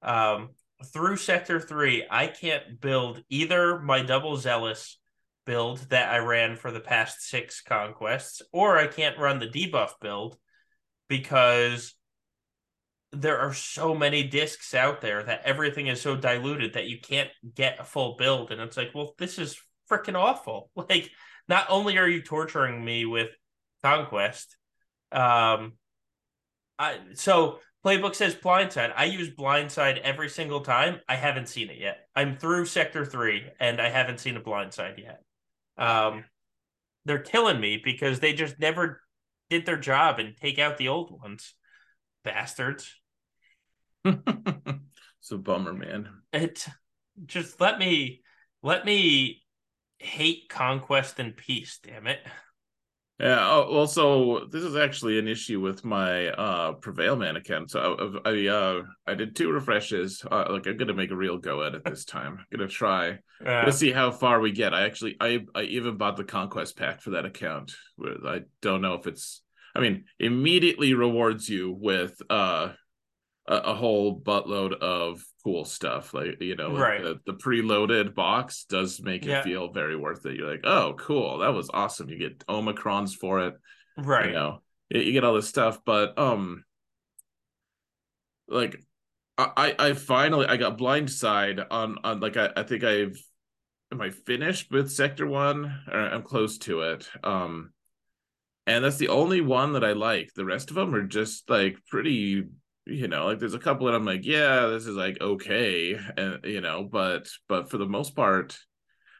Um through sector 3, I can't build either my double zealous build that I ran for the past six conquests, or I can't run the debuff build because there are so many discs out there that everything is so diluted that you can't get a full build. And it's like, well, this is freaking awful. Like, not only are you torturing me with conquest, um, I so playbook says blindside. I use blindside every single time. I haven't seen it yet. I'm through sector three and I haven't seen a blindside yet. Um, they're killing me because they just never did their job and take out the old ones. Bastards. it's a bummer, man. It just let me let me hate conquest and peace, damn it. Yeah. Oh, well, so this is actually an issue with my uh Prevailman account. So I, I uh I did two refreshes. Uh, like I'm gonna make a real go at it this time. I'm gonna try. Yeah. Let's see how far we get. I actually I I even bought the conquest pack for that account. I don't know if it's. I mean, immediately rewards you with uh a, a whole buttload of cool stuff. Like you know, right. the, the preloaded box does make yeah. it feel very worth it. You're like, oh, cool, that was awesome. You get Omicrons for it, right? You know, you get all this stuff, but um, like I I finally I got blindside on on like I I think I've am I finished with sector one or I'm close to it. Um and that's the only one that I like. The rest of them are just like pretty you know like there's a couple that i'm like yeah this is like okay and you know but but for the most part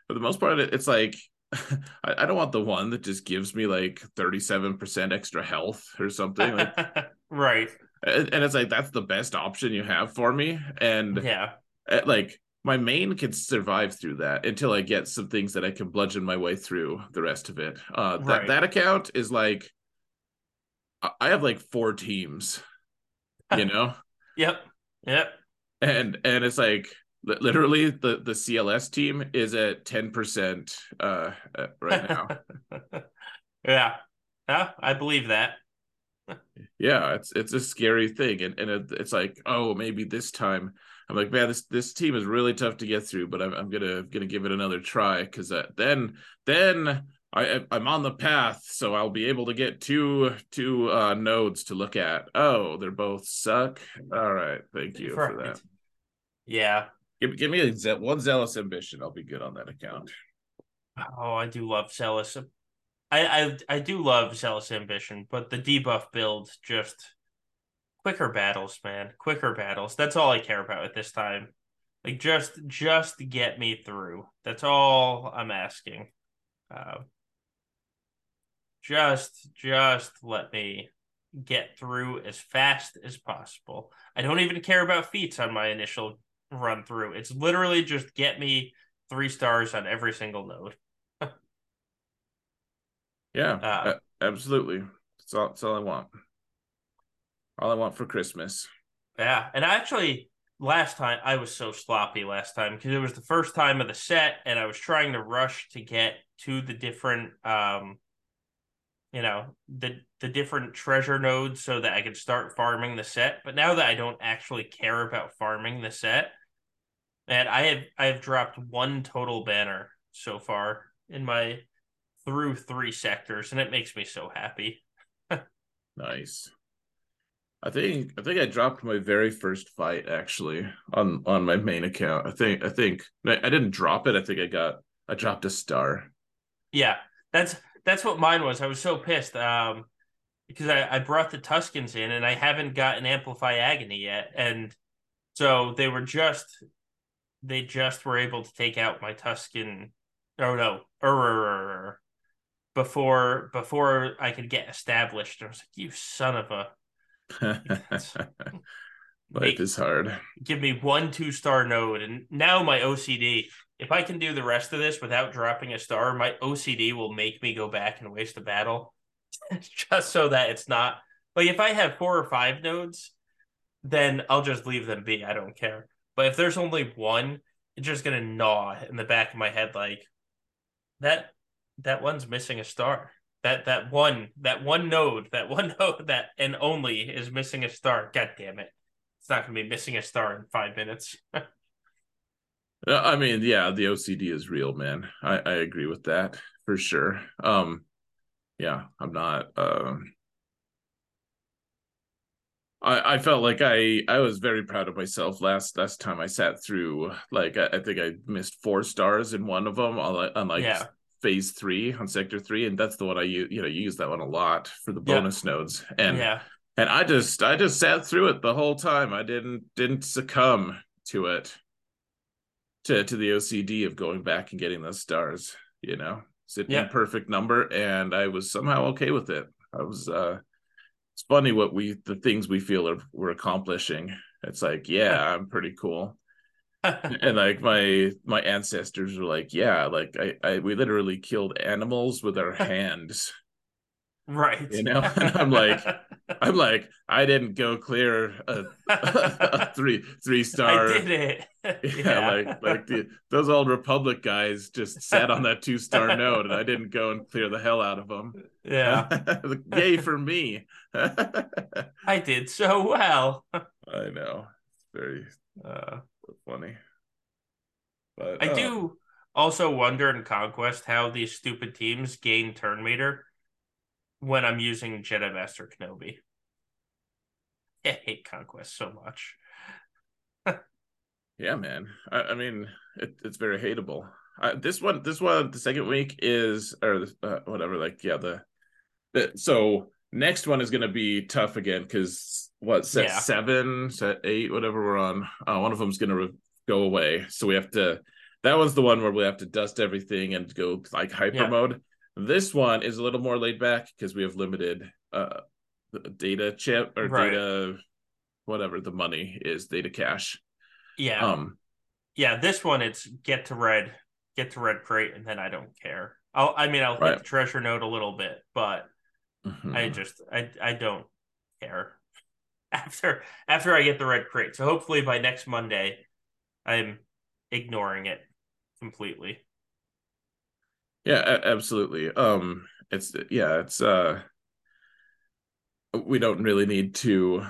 for the most part it's like I, I don't want the one that just gives me like 37% extra health or something like right. And, and, it's like that's the best option you have for me and yeah. eh, like my main can survive through that until i get some things that i can bludgeon my way through the rest of it. Uh that right. that account is like i have like four teams you know? Yep. Yep. And and it's like literally the the cls team is at 10% uh right now. Yeah. Yeah i believe that. Yeah it's it's a scary thing. And and it, it's like oh maybe this time. I'm like man this this team is really tough to get through but i'm, I'm gonna gonna give it another try because uh, then then I I'm on the path, so I'll be able to get two two uh, nodes to look at. Oh, they're both suck. All right, thank you right. for that. Yeah, give give me a ze- one zealous ambition. I'll be good on that account. Oh, I do love zealous. I I I do love zealous ambition, but the debuff build just quicker battles, man. Quicker battles. That's all I care about at this time. Like just just get me through. That's all I'm asking. Uh, just just let me get through as fast as possible. I don't even care about feats on my initial run through. It's literally just get me three stars on every single node. yeah, uh, absolutely. That's all, that's all I want. All I want for Christmas. Yeah, and actually, last time I was so sloppy last time because it was the first time of the set, and I was trying to rush to get to the different um you know the the different treasure nodes so that I could start farming the set. But now that I don't actually care about farming the set, and I have I have dropped one total banner so far in my through three sectors, and it makes me so happy. nice. I think I think I dropped my very first fight actually on on my main account. I think I think I didn't drop it. I think I got I dropped a star. Yeah, that's that's what mine was. I was so pissed um, because I, I brought the Tuskens in and I haven't gotten Amplify Agony yet, and so they were just they just were able to take out my Tusken. Oh no, er, before before I could get established. I was like, "You son of a." Life is hard. Give me one two star node, and now my OCD if I can do the rest of this without dropping a star, my OCD will make me go back and waste a battle just so that it's not like if I have four or five nodes, then I'll just leave them be. I don't care. But if there's only one, it's just gonna gnaw in the back of my head like that that one's missing a star. That that one that one node, that one node that and only is missing a star. God damn it. It's not gonna be missing a star in five minutes. I mean, yeah, the OCD is real, man. I, I agree with that for sure. Um, yeah, I'm not. Um, I I felt like I I was very proud of myself last last time I sat through. Like I, I think I missed four stars in one of them on, on like yeah. phase three on sector three, and that's the one I use. You know, use that one a lot for the bonus yep. nodes, and yeah. And I just I just sat through it the whole time. I didn't didn't succumb to it to to the OCD of going back and getting those stars. You know, it's an yeah. imperfect number, and I was somehow okay with it. I was. uh It's funny what we the things we feel are we're accomplishing. It's like, yeah, I'm pretty cool. and like my my ancestors were like, yeah, like I, I we literally killed animals with our hands. Right. You know, and I'm like, I'm like, I didn't go clear a, a three three star. I did it. yeah, yeah, like like the, those old Republic guys just sat on that two star node, and I didn't go and clear the hell out of them. Yeah, yay for me. I did so well. I know, it's very uh, funny. But I uh, do also wonder in Conquest how these stupid teams gain turn meter when I'm using Jedi Master Kenobi. I hate Conquest so much. yeah, man. I, I mean, it, it's very hateable. Uh, this one, this one, the second week is or uh, whatever. Like, yeah, the, the so next one is going to be tough again because what set yeah. seven, set eight, whatever we're on. Uh, one of them is going to re- go away, so we have to. That was the one where we have to dust everything and go like hyper yeah. mode. This one is a little more laid back because we have limited uh data chip or right. data whatever the money is, data cache. Yeah. Um yeah, this one it's get to red, get to red crate, and then I don't care. I'll I mean I'll right. hit the treasure node a little bit, but mm-hmm. I just I I don't care after after I get the red crate. So hopefully by next Monday I'm ignoring it completely. Yeah, absolutely. Um, it's yeah, it's uh, we don't really need to.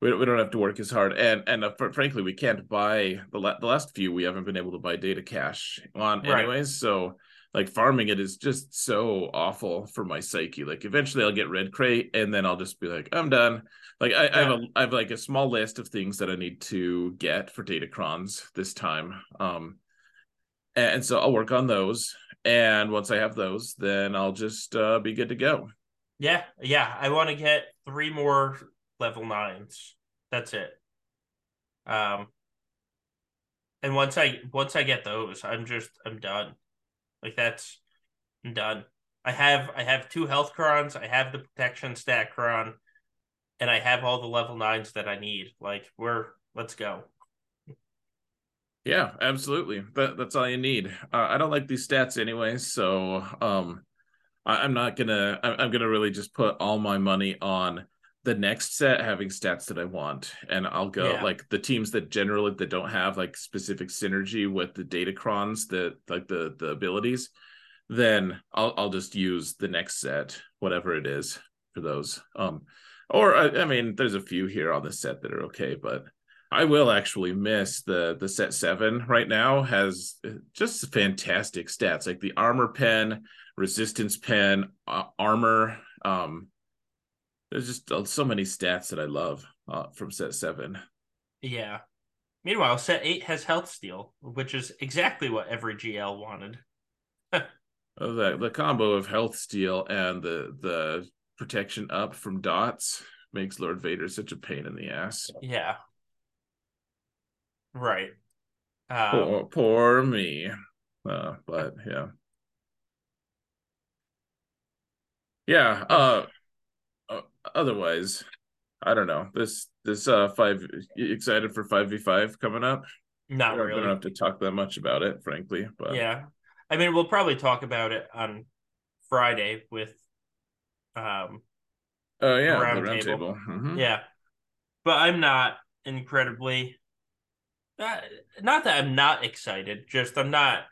We we don't have to work as hard, and and uh, frankly, we can't buy the la- the last few. We haven't been able to buy data cache on right. anyways. So like farming it is just so awful for my psyche. Like eventually, I'll get red crate, and then I'll just be like, I'm done. Like I, yeah. I have a I have like a small list of things that I need to get for datacrons this time. Um, and so I'll work on those. And once I have those, then I'll just uh, be good to go. Yeah, yeah. I want to get three more level nines. That's it. Um, and once I once I get those, I'm just I'm done. Like that's I'm done. I have I have two health crons. I have the protection stat cron, and I have all the level nines that I need. Like we're let's go. Yeah, absolutely. That that's all you need. Uh, I don't like these stats anyway, so um, I, am not gonna. I, I'm gonna really just put all my money on the next set having stats that I want, and I'll go yeah. like the teams that generally that don't have like specific synergy with the datacrons that like the the abilities. Then I'll I'll just use the next set, whatever it is, for those. Um, or I, I mean, there's a few here on the set that are okay, but I will actually miss the the set seven right now has uh, just fantastic stats like the armor pen, resistance pen, uh, armor. Um, there's just uh, so many stats that I love uh, from set seven. Yeah. Meanwhile, set eight has health steal, which is exactly what every GL wanted. oh, the the combo of health steal and the the protection up from dots makes Lord Vader such a pain in the ass. Yeah, Right. Um, poor, poor me. Uh, but yeah. Yeah. Uh, uh, otherwise, I don't know. This this uh five excited for five v five coming up. Not we really. We don't have to talk that much about it, frankly. But yeah, I mean, we'll probably talk about it on Friday with um. Oh uh, yeah, the round, the table. Mm-hmm. Yeah, but I'm not incredibly uh, not that I'm not excited, just I'm not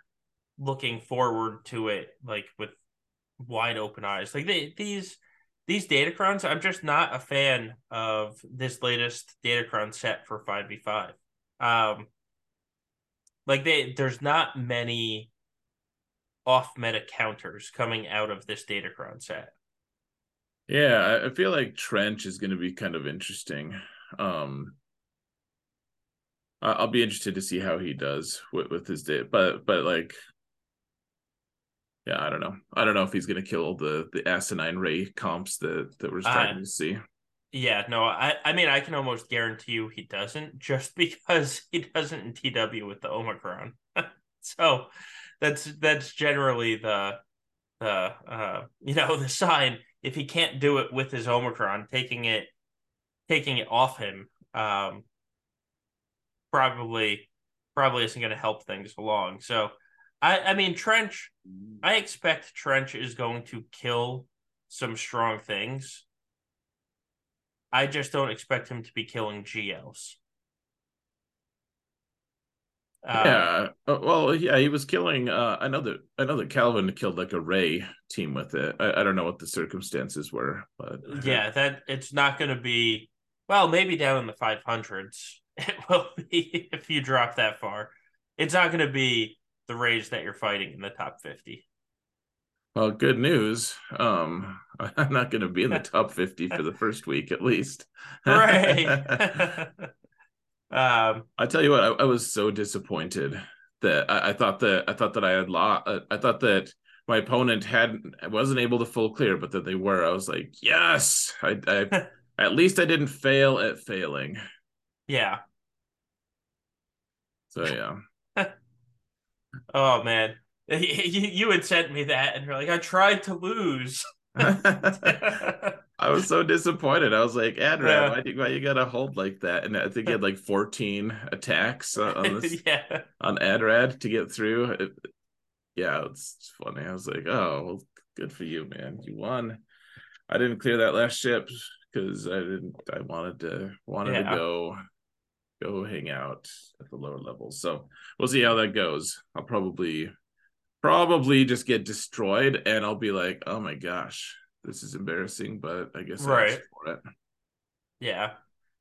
looking forward to it like with wide open eyes. Like they, these these datacrons, I'm just not a fan of this latest datacron set for 5v5. Um like they there's not many off meta counters coming out of this datacron set. Yeah, I feel like Trench is going to be kind of interesting. Um I'll be interested to see how he does with, with his day, but but like, yeah, I don't know. I don't know if he's gonna kill the the asinine Rey comps that that we're starting uh, to see. Yeah, no, I I mean I can almost guarantee you he doesn't, just because he doesn't in TW with the Omicron. so that's that's generally the the uh you know the sign if he can't do it with his Omicron, taking it taking it off him um probably probably isn't going to help things along. So I I mean Trench I expect Trench is going to kill some strong things. I just don't expect him to be killing GLs. Um, yeah, uh, well, yeah, he was killing. Uh, another know that I know that Calvin killed like a Rey team with it. I, I don't know what the circumstances were, but yeah, that it's not going to be. Well, maybe down in the five hundreds, it will be if you drop that far. It's not going to be the Reys that you're fighting in the top fifty. Well, good news. Um, I'm not going to be in the top 50 for the first week at least. right. Um, I tell you what, I, I was so disappointed that I, I, thought that I thought that I had lost. I thought that my opponent hadn't wasn't able to full clear, but that they were. I was like, yes, I, I at least I didn't fail at failing. Yeah. So yeah. oh man, you, you had sent me that, and you're like, I tried to lose. I was so disappointed. I was like, Adrad, yeah. why, why you got to hold like that? And I think he had like 14 attacks on this yeah. on Adrad to get through. It, yeah, it's, it's funny. I was like, oh, well, good for you, man. You won. I didn't clear that last ship because I didn't. I wanted to wanted yeah. to go go hang out at the lower levels. So we'll see how that goes. I'll probably probably just get destroyed, and I'll be like, oh my gosh this is embarrassing, but I guess right. I it. Yeah.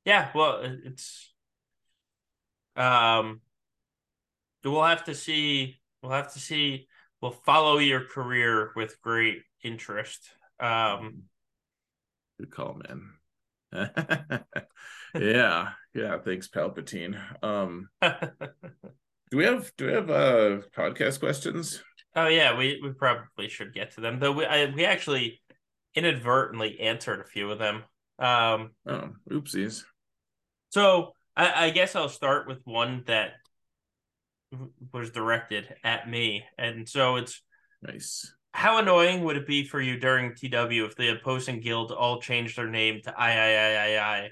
Yeah, well, it's um we'll have to see we'll have to see we'll follow your career with great interest. Um good call, man. yeah, yeah, thanks Palpatine. Um do we have do we have uh podcast questions? Oh yeah, we we probably should get to them. Though we I, we actually inadvertently answered a few of them. Um, oh, oopsies. So I, I guess I'll start with one that was directed at me, and so it's nice. How annoying would it be for you during TW if the opposing guild all changed their name to I I I I I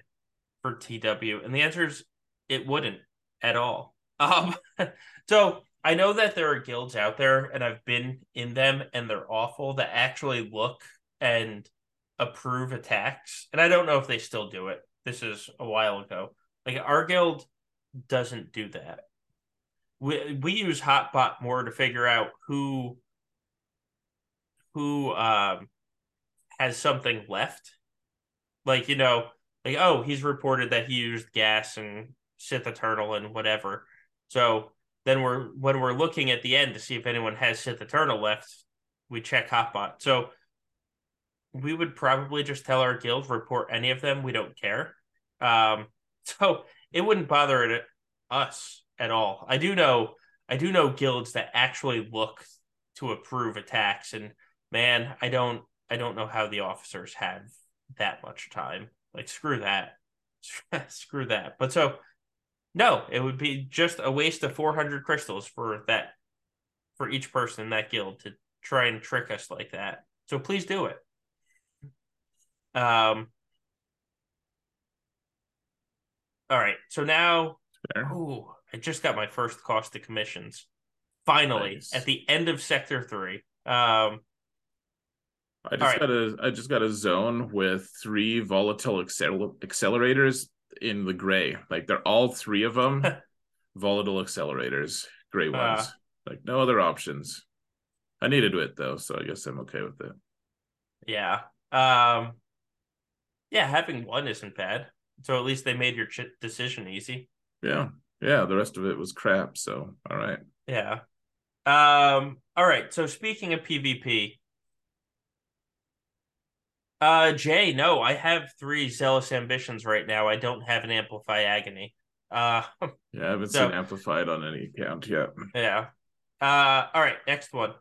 for TW? And the answer is it wouldn't at all. Um, so I know that there are guilds out there, and I've been in them, and they're awful that actually look and approve attacks. And I don't know if they still do it. This is a while ago. Like our guild doesn't do that. We we use Hotbot more to figure out who who um has something left. Like, you know, like, oh, he's reported that he used gas and Sith Eternal and whatever. So then we're when we're looking at the end to see if anyone has Sith Eternal left, we check Hotbot. So we would probably just tell our guild report any of them. We don't care. Um, so it wouldn't bother it, us at all. I do know I do know guilds that actually look to approve attacks, and man, I don't I don't know how the officers have that much time. Like screw that, screw that. But so no, it would be just a waste of 400 crystals for that for each person in that guild to try and trick us like that. So please do it. Um. All right, so now, oh, I just got my first cost of commissions. Finally, nice. at the end of Sector Three. Um. I just right. got a I just got a zone with three volatile accel- accelerators in the gray. Like they're all three of them volatile accelerators, gray uh. ones. Uh, like no other options. I needed it though, so I guess I'm okay with it. Yeah. Um yeah, having one isn't bad. So at least they made your ch- decision easy. Yeah. Yeah, the rest of it was crap, so all right. Yeah. Um all right, so speaking of PvP, uh Jay, no, I have 3 zealous ambitions right now. I don't have an amplify agony. Uh Yeah, I haven't so, seen amplified on any account yet. Yeah. Uh all right, next one.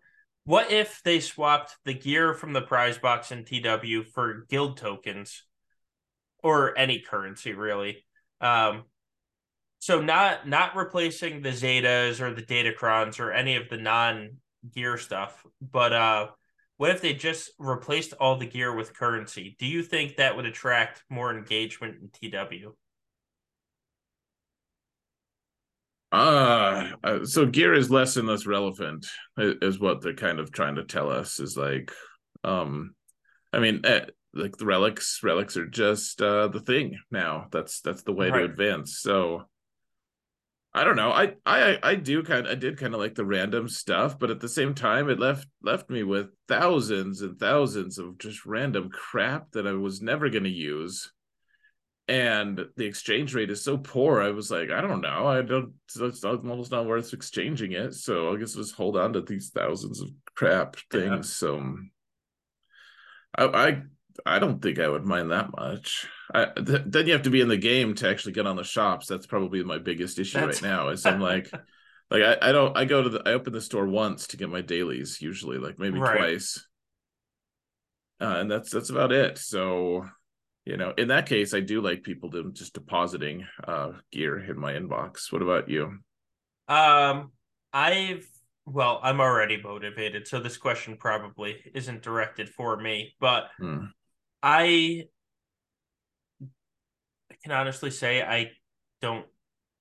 What if they swapped the gear from the prize box in TW for guild tokens or any currency really. Um, so not not replacing the Zetas or the Datacrons or any of the non gear stuff, but uh, what if they just replaced all the gear with currency? Do you think that would attract more engagement in TW? Uh, uh, so gear is less and less relevant is what they're kind of trying to tell us is like um I mean, eh, like the relics, relics are just uh the thing now. That's that's the way right. to advance. So I don't know. I I I do kind I did kind of like the random stuff, but at the same time, it left left me with thousands and thousands of just random crap that I was never going to use. And the exchange rate is so poor. I was like, I don't know. I don't. It's almost not worth exchanging it. So I guess just hold on to these thousands of crap things. Yeah. So I, I I don't think I would mind that much. I, th- then you have to be in the game to actually get on the shops. That's probably my biggest issue That's... right now. Is I'm like, like I, I don't. I go to the. I open the store once to get my dailies. Usually, like maybe right. twice. Uh, and that's that's about it. So, you know, in that case, I do like people to just depositing uh gear in my inbox. What about you? Um, I've well, I'm already motivated, so this question probably isn't directed for me, but hmm. I can honestly say I don't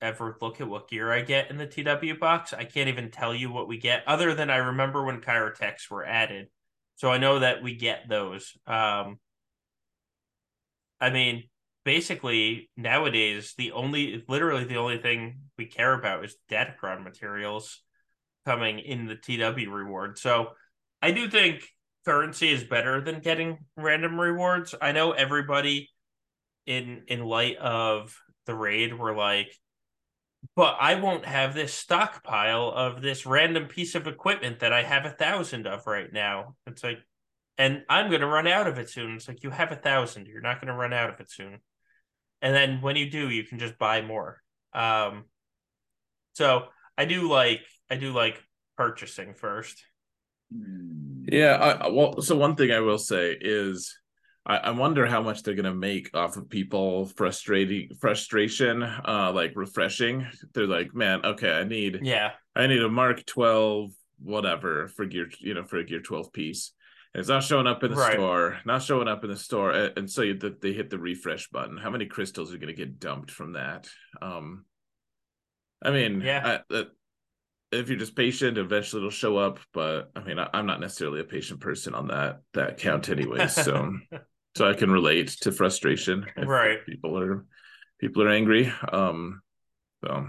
ever look at what gear I get in the TW box. I can't even tell you what we get, other than I remember when Kyrotechs were added. So I know that we get those. Um, I mean, basically nowadays the only, literally the only thing we care about is Datacron materials coming in the TW reward. So I do think currency is better than getting random rewards. I know everybody in in light of the raid were like but I won't have this stockpile of this random piece of equipment that I have a thousand of right now. It's like, and I'm going to run out of it soon. It's like, you have a thousand. You're not going to run out of it soon. And then when you do, you can just buy more. Um, so I do like, I do like purchasing first. Yeah, I, well, so one thing I will say is, I, I wonder how much they're gonna make off of people frustrating frustration, uh, like refreshing. They're like, man, okay, I need, yeah, I need a Mark Twelve, whatever for gear, you know, for a Gear Twelve piece. And it's not showing up in the right. store, not showing up in the store, and so you, they hit the refresh button. How many crystals are going to get dumped from that? Um, I mean, yeah, I, if you're just patient, eventually it'll show up. But I mean, I, am not necessarily a patient person on that that count, anyway. So, so I can relate to frustration. Right. People are people are angry. Um, so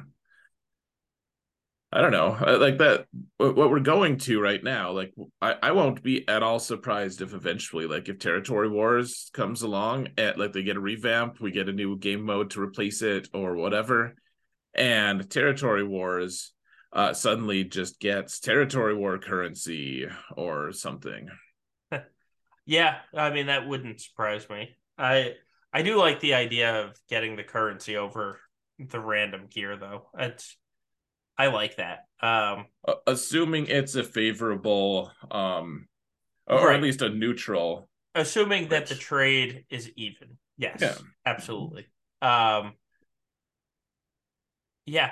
I don't know, like that. What we're going to right now, like I, I won't be at all surprised if eventually, like if Territory Wars comes along, at like they get a revamp, we get a new game mode to replace it or whatever, and Territory Wars uh, suddenly just gets territory war currency or something. yeah, I mean that wouldn't surprise me. I I do like the idea of getting the currency over the random gear though. It's I like that. Um assuming it's a favorable um or right. at least a neutral assuming that the trade is even. Yes. Yeah. Absolutely. Um yeah,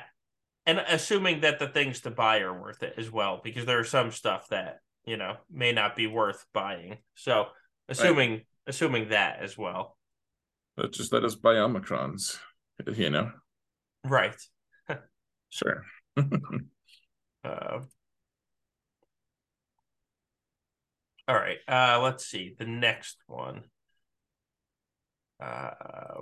and assuming that the things to buy are worth it as well, because there are some stuff that you know may not be worth buying. So assuming right. assuming that as well. But just let us buy omicrons, you know. Right. sure. uh, all right. Uh, let's see the next one. Uh,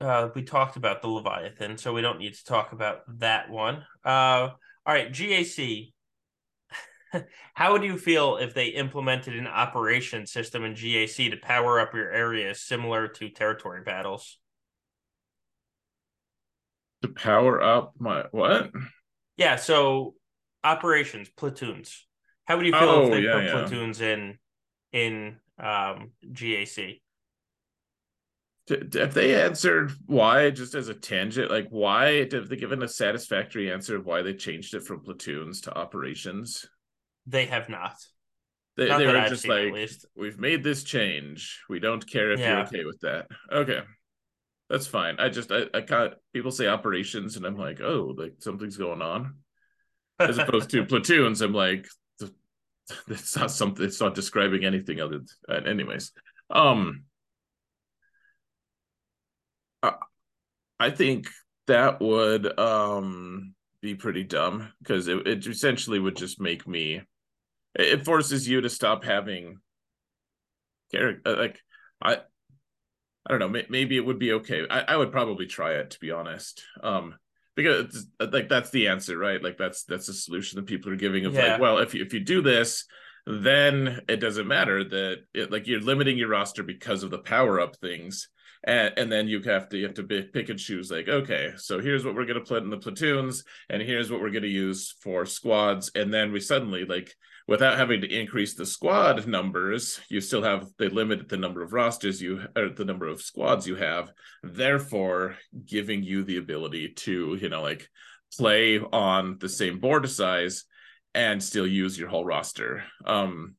Uh, we talked about the Leviathan, so we don't need to talk about that one. Uh, all right, GAC. How would you feel if they implemented an operation system in GAC to power up your areas similar to territory battles? To power up my what? Yeah, so operations, platoons. How would you feel oh, if they yeah, put yeah. platoons in in um, GAC? If they answered why just as a tangent like why have they given a satisfactory answer of why they changed it from platoons to operations? They have not. They, not they were just like we've made this change. We don't care if yeah. you're okay with that. Okay. That's fine. I just i, I can't people say operations and i'm like oh like something's going on. As opposed to platoons i'm like it's not something it's not describing anything other than, anyways. Um I think that would um be pretty dumb because it, it essentially would just make me it forces you to stop having character uh, like I I don't know. Maybe it would be okay. I, I would probably try it to be honest. Um, because like that's the answer, right? Like that's that's the solution that people are giving of yeah. like, well, if you, if you do this, then it doesn't matter that it, like you're limiting your roster because of the power up things and, and then you have to you have to pick and choose like okay so here's what we're going to put in the platoons and here's what we're going to use for squads and then we suddenly like without having to increase the squad numbers you still have they limit the number of rosters you or the number of squads you have therefore giving you the ability to you know like play on the same board size and still use your whole roster. Um,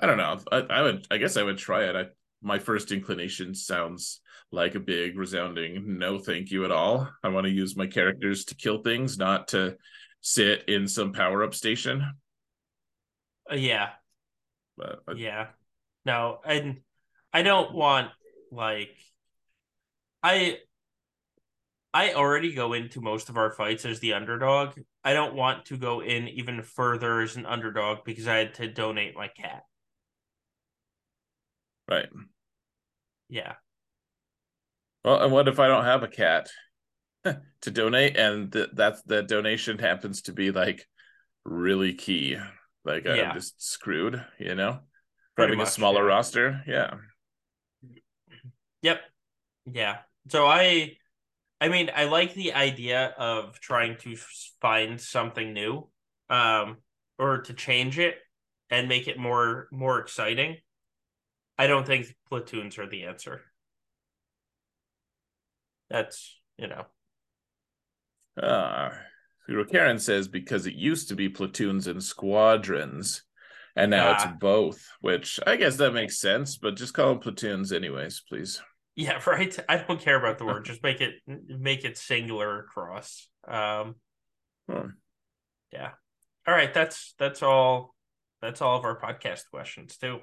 I don't know. I, I would. I guess I would try it. My first inclination sounds like a big resounding no, thank you at all. I want to use my characters to kill things, not to sit in some power up station. Uh, yeah. But I, yeah. No, and I don't want like I I already go into most of our fights as the underdog. I don't want to go in even further as an underdog because I had to donate my cat. Right. Yeah. Well, and what if I don't have a cat to donate, and th- that's the donation happens to be like really key? Like yeah. I'm just screwed, you know, for having much, a smaller yeah. roster. Yeah. Yep. Yeah. So I I mean, I like the idea of trying to find something new, um, or to change it and make it more more exciting. I don't think platoons are the answer. That's you know. Uh Karen says because it used to be platoons and squadrons, and now uh, it's both, which I guess that makes sense, but just call them platoons anyways, please. Yeah, right. I don't care about the word. Just make it make it singular across. Um, hmm. Yeah. All right. That's that's all. That's all of our podcast questions too.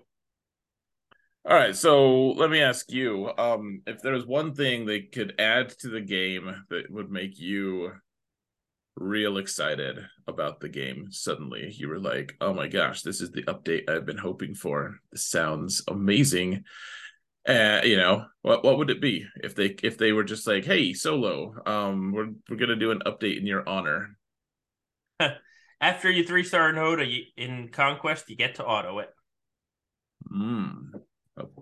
All right, so let me ask you: um, if there's one thing they could add to the game that would make you real excited about the game, suddenly you were like, "Oh my gosh, this is the update I've been hoping for. This sounds amazing." uh, you know what what would it be if they if they were just like hey solo um we're we're gonna do an update in your honor after you three star node in conquest you get to auto it mm,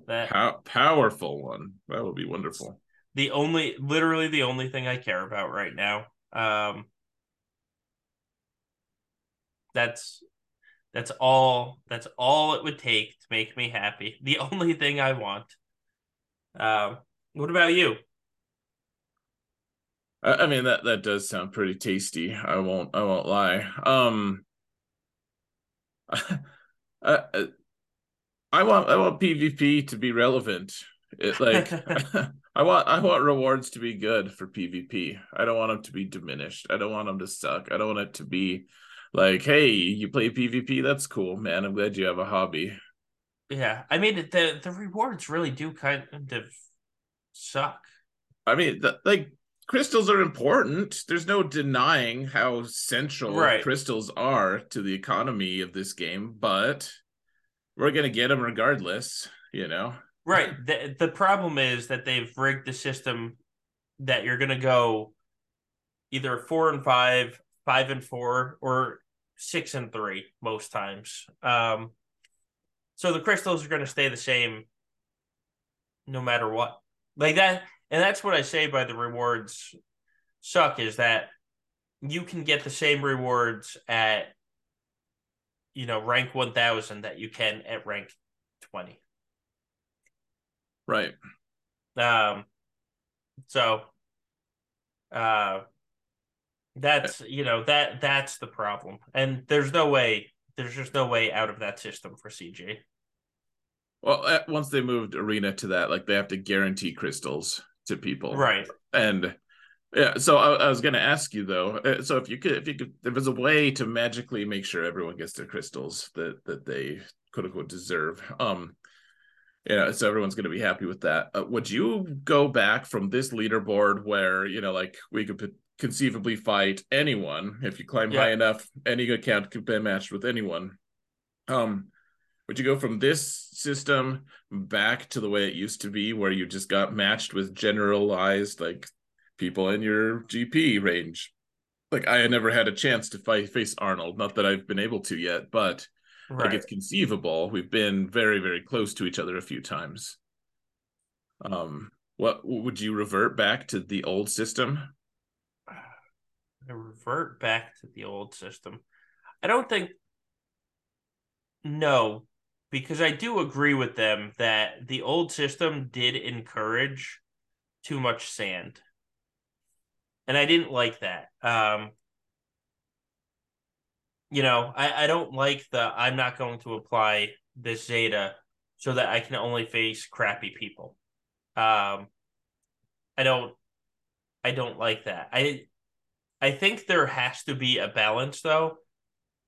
that pow- powerful one that would be wonderful the only literally the only thing i care about right now um that's that's all that's all it would take to make me happy the only thing i want Um, what about you? I mean that that does sound pretty tasty. I won't I won't lie. Um, I, I want I want PvP to be relevant. It like I want I want rewards to be good for PvP. I don't want them to be diminished. I don't want them to suck. I don't want it to be like, hey, you play PvP, that's cool, man. I'm glad you have a hobby. Yeah, I mean the the rewards really do kind of suck. I mean, the, like crystals are important. There's no denying how central right. crystals are to the economy of this game, but we're gonna get them regardless. You know, right? the The problem is that they've rigged the system that you're gonna go either four and five, five and four, or six and three most times. Um, so the crystals are going to stay the same no matter what. Like that, and that's what I say by the rewards suck is that you can get the same rewards at you know rank 1000 that you can at rank 20 right. Um so uh that's you know that that's the problem. And there's no way there's just no way out of that system for CG. Well, once they moved Arena to that, like they have to guarantee crystals to people, right? And yeah, so I, I was going to ask you though. Uh, so if you could, if you could, there was a way to magically make sure everyone gets their crystals that that they quote unquote deserve. Um, yeah, so everyone's going to be happy with that. Uh, would you go back from this leaderboard where you know, like we could conceivably fight anyone if you climb yeah. high enough any account could be matched with anyone Um, would you go from this system back to the way it used to be, where you just got matched with generalized like people in your GP range? Like I had never had a chance to fight face Arnold, not that I've been able to yet, but right. like it's conceivable. We've been very, very close to each other a few times. Um, what would you revert back to the old system? I revert back to the old system. I don't think no, because I do agree with them that the old system did encourage too much sand. And I didn't like that. Um, you know, I, I don't like the I'm not going to apply this Zeta so that I can only face crappy people. Um, I don't I don't like that. I I think there has to be a balance though.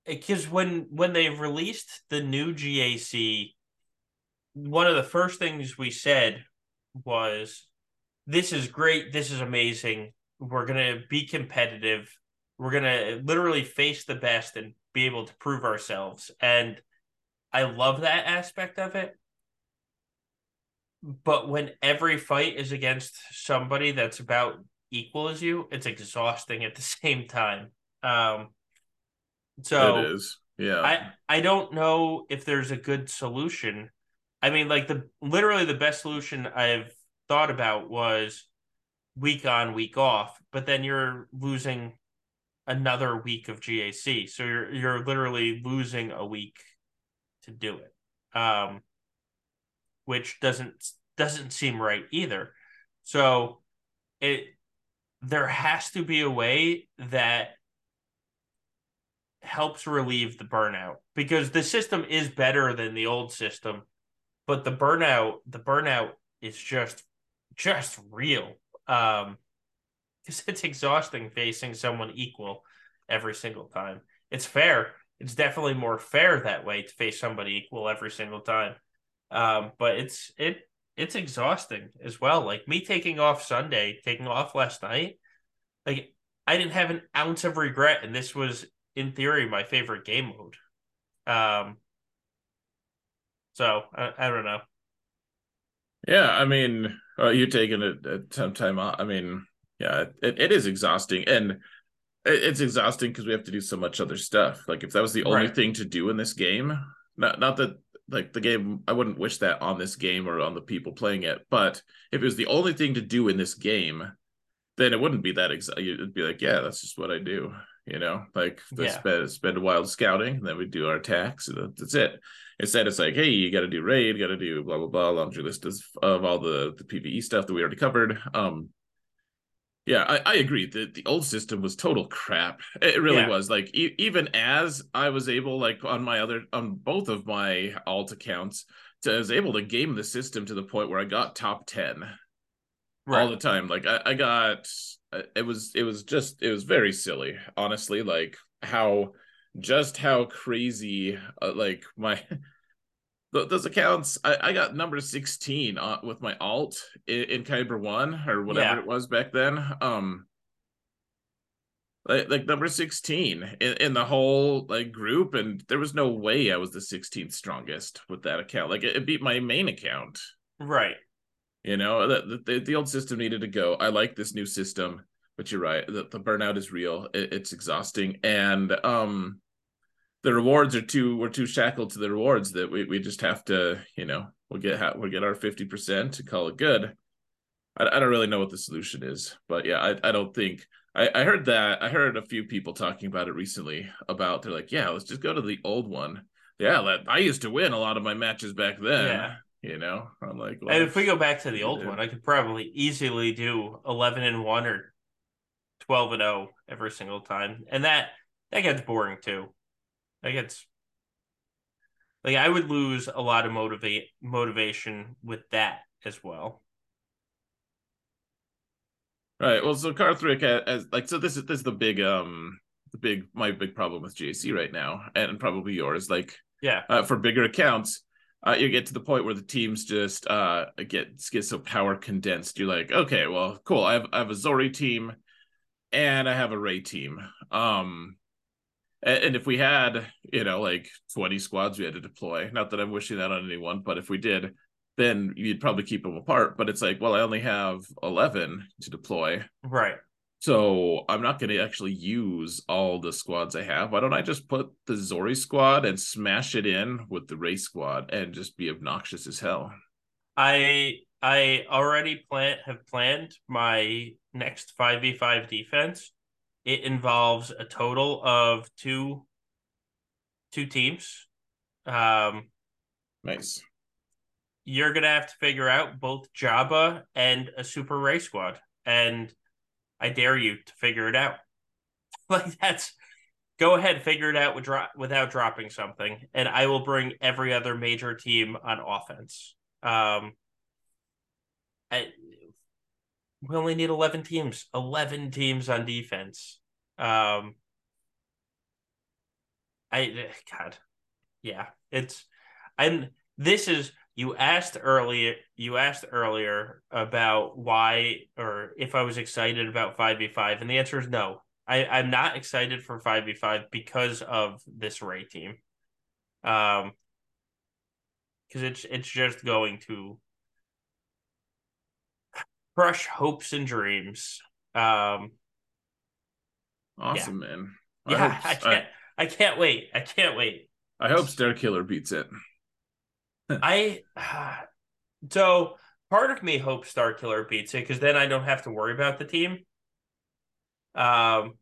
Because when when they released the new GAC, one of the first things we said was this is great, this is amazing. We're gonna be competitive. We're gonna literally face the best and be able to prove ourselves. And I love that aspect of it but when every fight is against somebody that's about equal as you, it's exhausting at the same time. Um, so it is, yeah. I I don't know if there's a good solution. I mean, like the literally the best solution I've thought about was week on, week off, but then you're losing another week of GAC, so you're you're literally losing a week to do it. Um, which doesn't doesn't seem right either. So it there has to be a way that helps relieve the burnout because the system is better than the old system, but the burnout the burnout is just just real. Um because it's exhausting facing someone equal every single time. It's fair. It's definitely more fair that way to face somebody equal every single time. Um, but it's it it's exhausting as well. Like me taking off Sunday, taking off last night, like I didn't have an ounce of regret, and this was in theory my favorite game mode. Um, so I, I don't know. Yeah, I mean, uh, you taking it at some time off. I mean, yeah, it, it is exhausting, and it, it's exhausting because we have to do so much other stuff. Like if that was the only right. thing to do in this game, not not that like the game i wouldn't wish that on this game or on the people playing it but if it was the only thing to do in this game then it wouldn't be that exact it'd be like yeah that's just what i do you know like yeah. spend, spend a while scouting and then we do our attacks and that's it instead it's like hey you got to do raid got to do blah blah blah laundry list of, of all the the pve stuff that we already covered um yeah, I, I agree. that the old system was total crap. It really yeah. was. Like e- even as I was able, like on my other on both of my alt accounts, to I was able to game the system to the point where I got top ten right. all the time. Like I, I got it was it was just it was very silly, honestly. Like how just how crazy uh, like my those accounts I, I, got number 16 uh, with my alt in, in Kyber 1 or whatever yeah. it was back then um like, like number 16 in, in, the whole like group and there was no way i was the 16th strongest with that account like it, it beat my main account right you know the, the, the old system needed to go. I like this new system but you're right the, the burnout is real. It, it's exhausting. And um the rewards are too we're too shackled to the rewards that we, we just have to you know we'll get we'll get our 50% to call it good. I, I don't really know what the solution is but yeah i, I don't think I, I heard that i heard a few people talking about it recently about they're like yeah let's just go to the old one. Yeah i used to win a lot of my matches back then. Yeah you know i'm like well, and if we go back to the old one i could probably easily do 11 and 1 or 12 and 0 every single time and that that gets boring too that gets like I would lose a lot of motivate motivation with that as well. Right. Well, so Carthrick as like so this is this is the big um the big my big problem with GAC right now and probably yours like yeah uh, for bigger accounts uh, you get to the point where the teams just uh get get so power condensed you're like okay well cool I have I have a Zorii team and I have a Rey team um And, and if we had, you know, like 20 squads we had to deploy, not that I'm wishing that on anyone, but if we did, then you'd probably keep them apart. But it's like, well, I only have 11 to deploy. Right. So I'm not going to actually use all the squads I have. Why don't I just put the Zorii squad and smash it in with the Rey squad and just be obnoxious as hell? I I already plan have planned my next five v five defense. It involves a total of two two teams. Um, nice. You're gonna have to figure out both Jabba and a Super Rey squad, and I dare you to figure it out. like that's go ahead, figure it out with dro- without dropping something, and I will bring every other major team on offense. Um, I, we only need 11 teams 11 teams on defense um i god yeah it's and this is you asked earlier you asked earlier about why or if i was excited about 5v5 and the answer is no i i'm not excited for 5v5 because of this Rey team um because it's it's just going to crush hopes and dreams. Um, awesome, yeah. man. I yeah, hope, I can't. I, I, can't wait. I can't wait. I hope Starkiller beats it. I so part of me hopes Starkiller beats it because then I don't have to worry about the team. Um.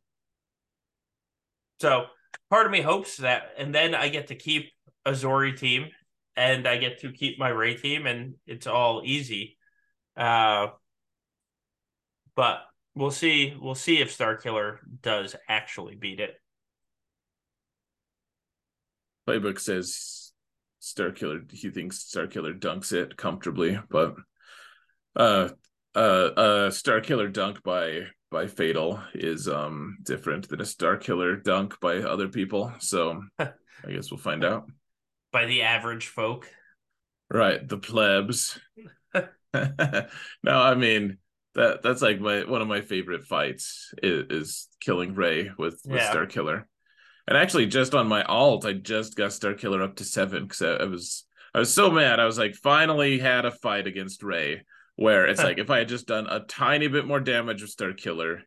So part of me hopes that, and then I get to keep a Zorii team, and I get to keep my Rey team, and it's all easy. Uh, but we'll see. We'll see if Starkiller does actually beat it. Playbook says Starkiller. He thinks Starkiller dunks it comfortably, but uh, uh, uh, Starkiller dunk by by Fatal is um different than a Starkiller dunk by other people. So I guess we'll find out. By the average folk. Right, the plebs. no, I mean that that's like my one of my favorite fights is, is killing Rey with with yeah. Starkiller. And actually, just on my alt, I just got Starkiller up to seven because I, I, was I was so mad. I was like, finally had a fight against Rey where it's like if I had just done a tiny bit more damage with Starkiller,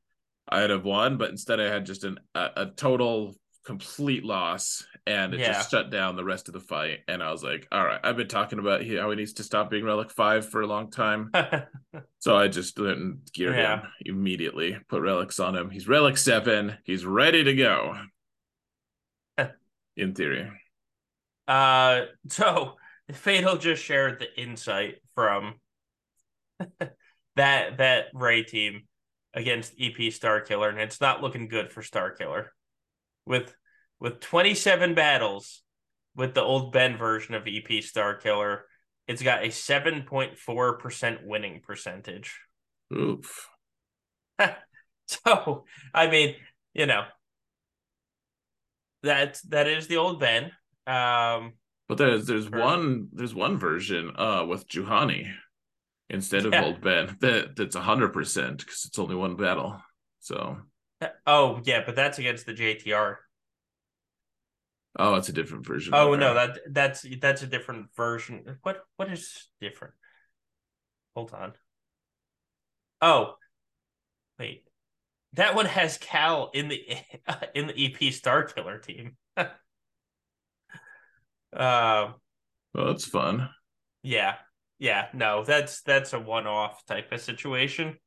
I'd have won. But instead, I had just an a, a total complete loss and it yeah. just shut down the rest of the fight. And I was like, all right, I've been talking about how he needs to stop being Relic 5 for a long time. so I just went and geared yeah. him immediately, put relics on him. He's Relic 7. He's ready to go. In theory. Uh so Fatal just shared the insight from that that Rey team against EP Starkiller, and it's not looking good for Starkiller. With with 27 battles with the old Ben version of EP Starkiller, it's got a 7.4% winning percentage. Oof. so, I mean, you know, that that is the old Ben. Um, but there's there's one there's one version uh with Juhani instead of yeah. old Ben that that's a hundred percent because it's only one battle. So oh yeah, but that's against the JTR. Oh, it's a different version. Oh no, that that's that's a different version. What what is different? Hold on. Oh, wait. That one has Cal in the in the EP Starkiller team. uh, well, that's fun. Yeah, yeah. No, that's that's a one-off type of situation.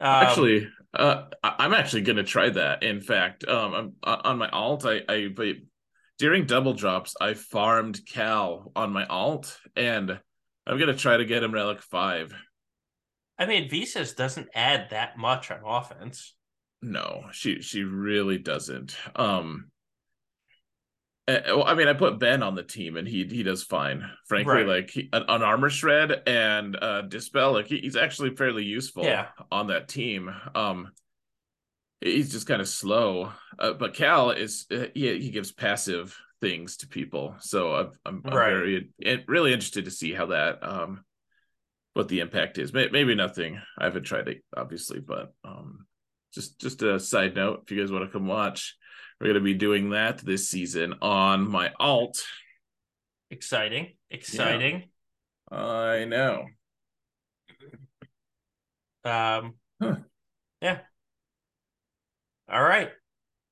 Um, actually, uh, I'm actually gonna try that. In fact, um, I'm uh, on my alt. I I during double drops, I farmed Cal on my alt, and I'm gonna try to get him relic five. I mean, Visas doesn't add that much on offense. No, she she really doesn't. Um, eh, well, I mean, I put Ben on the team, and he he does fine. Frankly, right. like he, an, an, armor shred and uh, dispel, like he, he's actually fairly useful yeah. on that team. Um, he's just kind of slow. Uh, but Cal is uh, he, he gives passive things to people, so I'm, I'm, I'm right. very really interested to see how that um what the impact is. Maybe nothing. I haven't tried it obviously, but um just just a side note if you guys want to come watch we're going to be doing that this season on my alt. Exciting. Exciting. Yeah. I know. Um, huh. yeah. All right.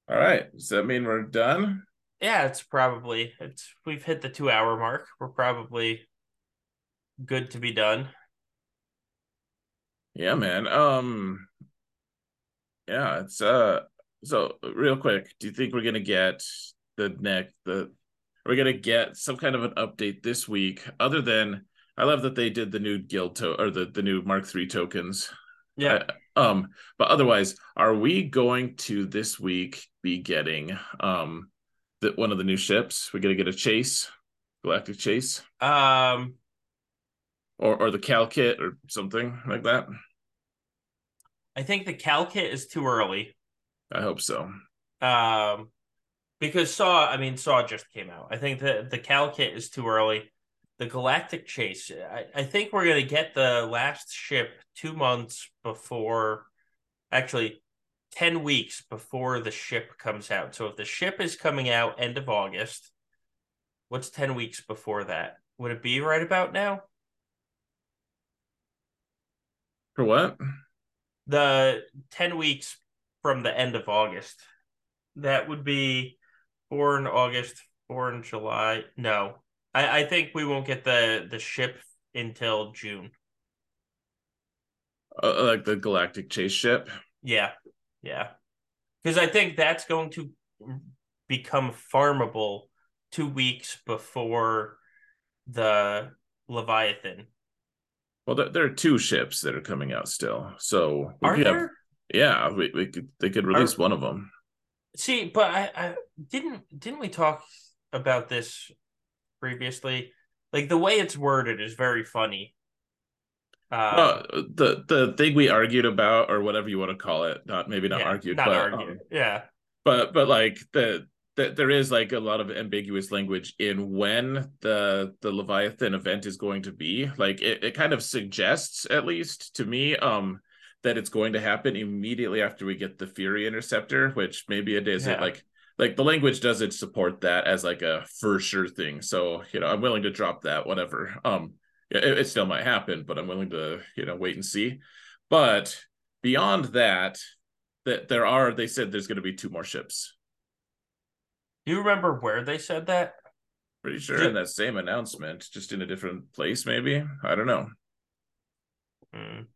All right. Does that mean we're done? Yeah, it's probably it's we've hit the two hour mark. We're probably good to be done. Yeah, man. Um yeah, it's uh so real quick, do you think we're gonna get the next the we're gonna get some kind of an update this week other than I love that they did the new guild to or the the new Mark III tokens. Yeah. I, um, but otherwise, are we going to this week be getting um the one of the new ships? We're gonna get a chase, galactic chase. Um or or the cal kit or something like that. I think the cal kit is too early. I hope so. Um because Saw, I mean, Saw just came out. I think the the cal kit is too early the Galactic Chase. I, I think we're gonna get the last ship two months before, actually, ten weeks before the ship comes out. So if the ship is coming out end of August, what's ten weeks before that? Would it be right about now? For what? The ten weeks from the end of August. That would be four in August, four in July. No, I, I think we won't get the the ship until June. Uh, like the Galactic Chase ship. Yeah, yeah, because I think that's going to become farmable two weeks before the Leviathan. Well, there, there are two ships that are coming out still, so are there? Have, yeah, we, we could they could release are, one of them. See, but I, I didn't didn't we talk about this previously. Like the way it's worded is very funny. Uh, well, the the thing we argued about, or whatever you want to call it, not maybe not yeah, argued, not but argued. Um, yeah. But but like the, the there is like a lot of ambiguous language in when the the Leviathan event is going to be. Like it, it kind of suggests, at least to me, um, that it's going to happen immediately after we get the Fury Interceptor, which maybe it is yeah. like like the language doesn't support that as like a for sure thing. So, you know, I'm willing to drop that, whatever. Um, it, it still might happen, but I'm willing to, you know, wait and see. But beyond that, that there are, they said there's going to be two more ships. Do you remember where they said that? Pretty sure in that same announcement, just in a different place, maybe. I don't know. Because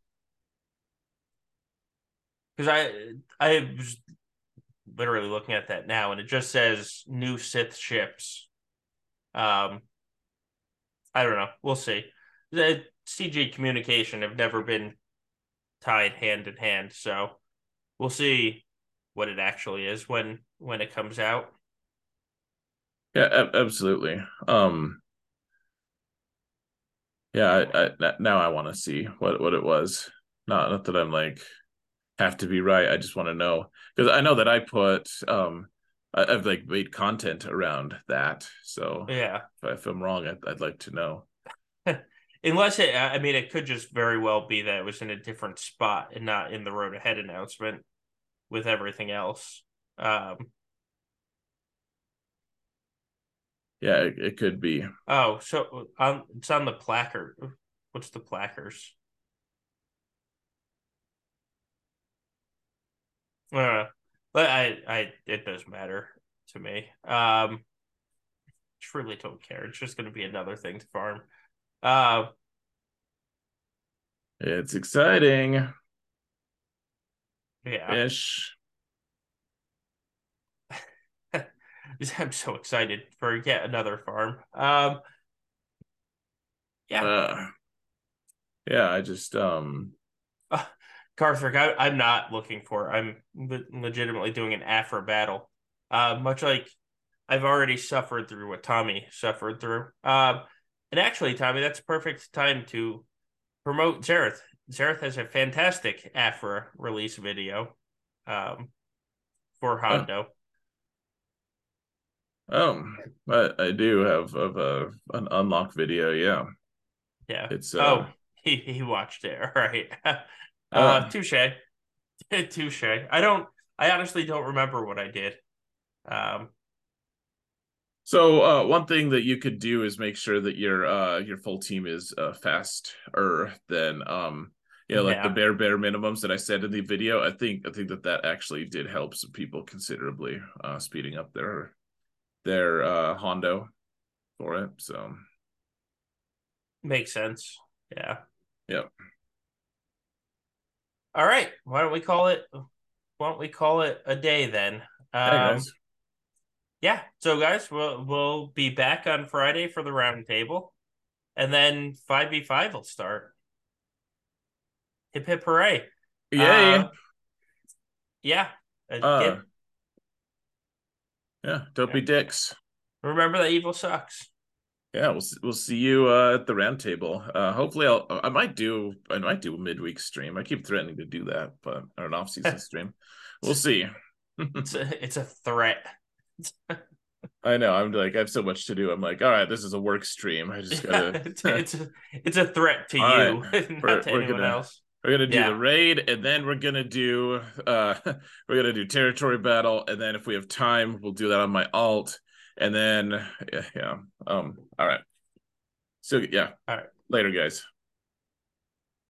hmm. I I was literally looking at that now, and it just says new Sith ships. Um, I don't know. We'll see. The CG communication have never been tied hand in hand, so we'll see what it actually is when when it comes out. Yeah, absolutely. Um, yeah, I, I now I want to see what what it was. Not not that I'm like have to be right. I just want to know because I know that I put um I, have like made content around that. So yeah, if, if I'm wrong, I'd, I'd like to know. Unless it, I mean, it could just very well be that it was in a different spot and not in the road ahead announcement with everything else. Um, yeah, it, it could be. Oh, so um, it's on the placard. What's the placards? Uh, but I, I, it does matter to me. Um, truly don't care. It's just going to be another thing to farm. Uh, it's exciting. Yeah. Ish. I'm so excited for yet another farm. Um, yeah. Uh, yeah, I just um uh, I, am not looking for. I'm le- legitimately doing an Aphra battle, uh, much like I've already suffered through what Tommy suffered through. Um, and actually, Tommy, that's a perfect time to promote Xaereth. Xaereth has a fantastic Aphra release video um, for Hondo. Oh, I, I do have of a an unlock video. Yeah, yeah. It's uh, oh he he watched it. All right. Uh, touche, touche. I don't. I honestly don't remember what I did. Um, so uh, one thing that you could do is make sure that your uh, your full team is uh, faster than um, you know, like yeah. the bare bare minimums that I said in the video. I think I think that that actually did help some people considerably, uh, speeding up their their uh, Hondo for it. So makes sense. Yeah. Yep. All right. Why don't we call it? Why don't we call it a day then? Um, yeah. So guys, we'll we'll be back on Friday for the roundtable, and then five v five will start. Hip hip hooray! Yay! Uh, yeah. Uh, uh yeah. Don't yeah. be dicks. Remember that evil sucks. Yeah, we'll we'll see you uh, at the roundtable. Uh, hopefully, I'll I might do I might do a midweek stream. I keep threatening to do that, but or an off season stream. We'll see. it's a it's a threat. I know. I'm like I have so much to do. I'm like, all right, this is a work stream. I just gotta. it's, it's a it's a threat to all you, right. not we're, to anyone gonna, else. We're gonna do yeah. the raid, and then we're gonna do uh we're gonna do territory battle, and then if we have time, we'll do that on my alt and then yeah, yeah. Um, all right. So yeah. All right. Later, guys.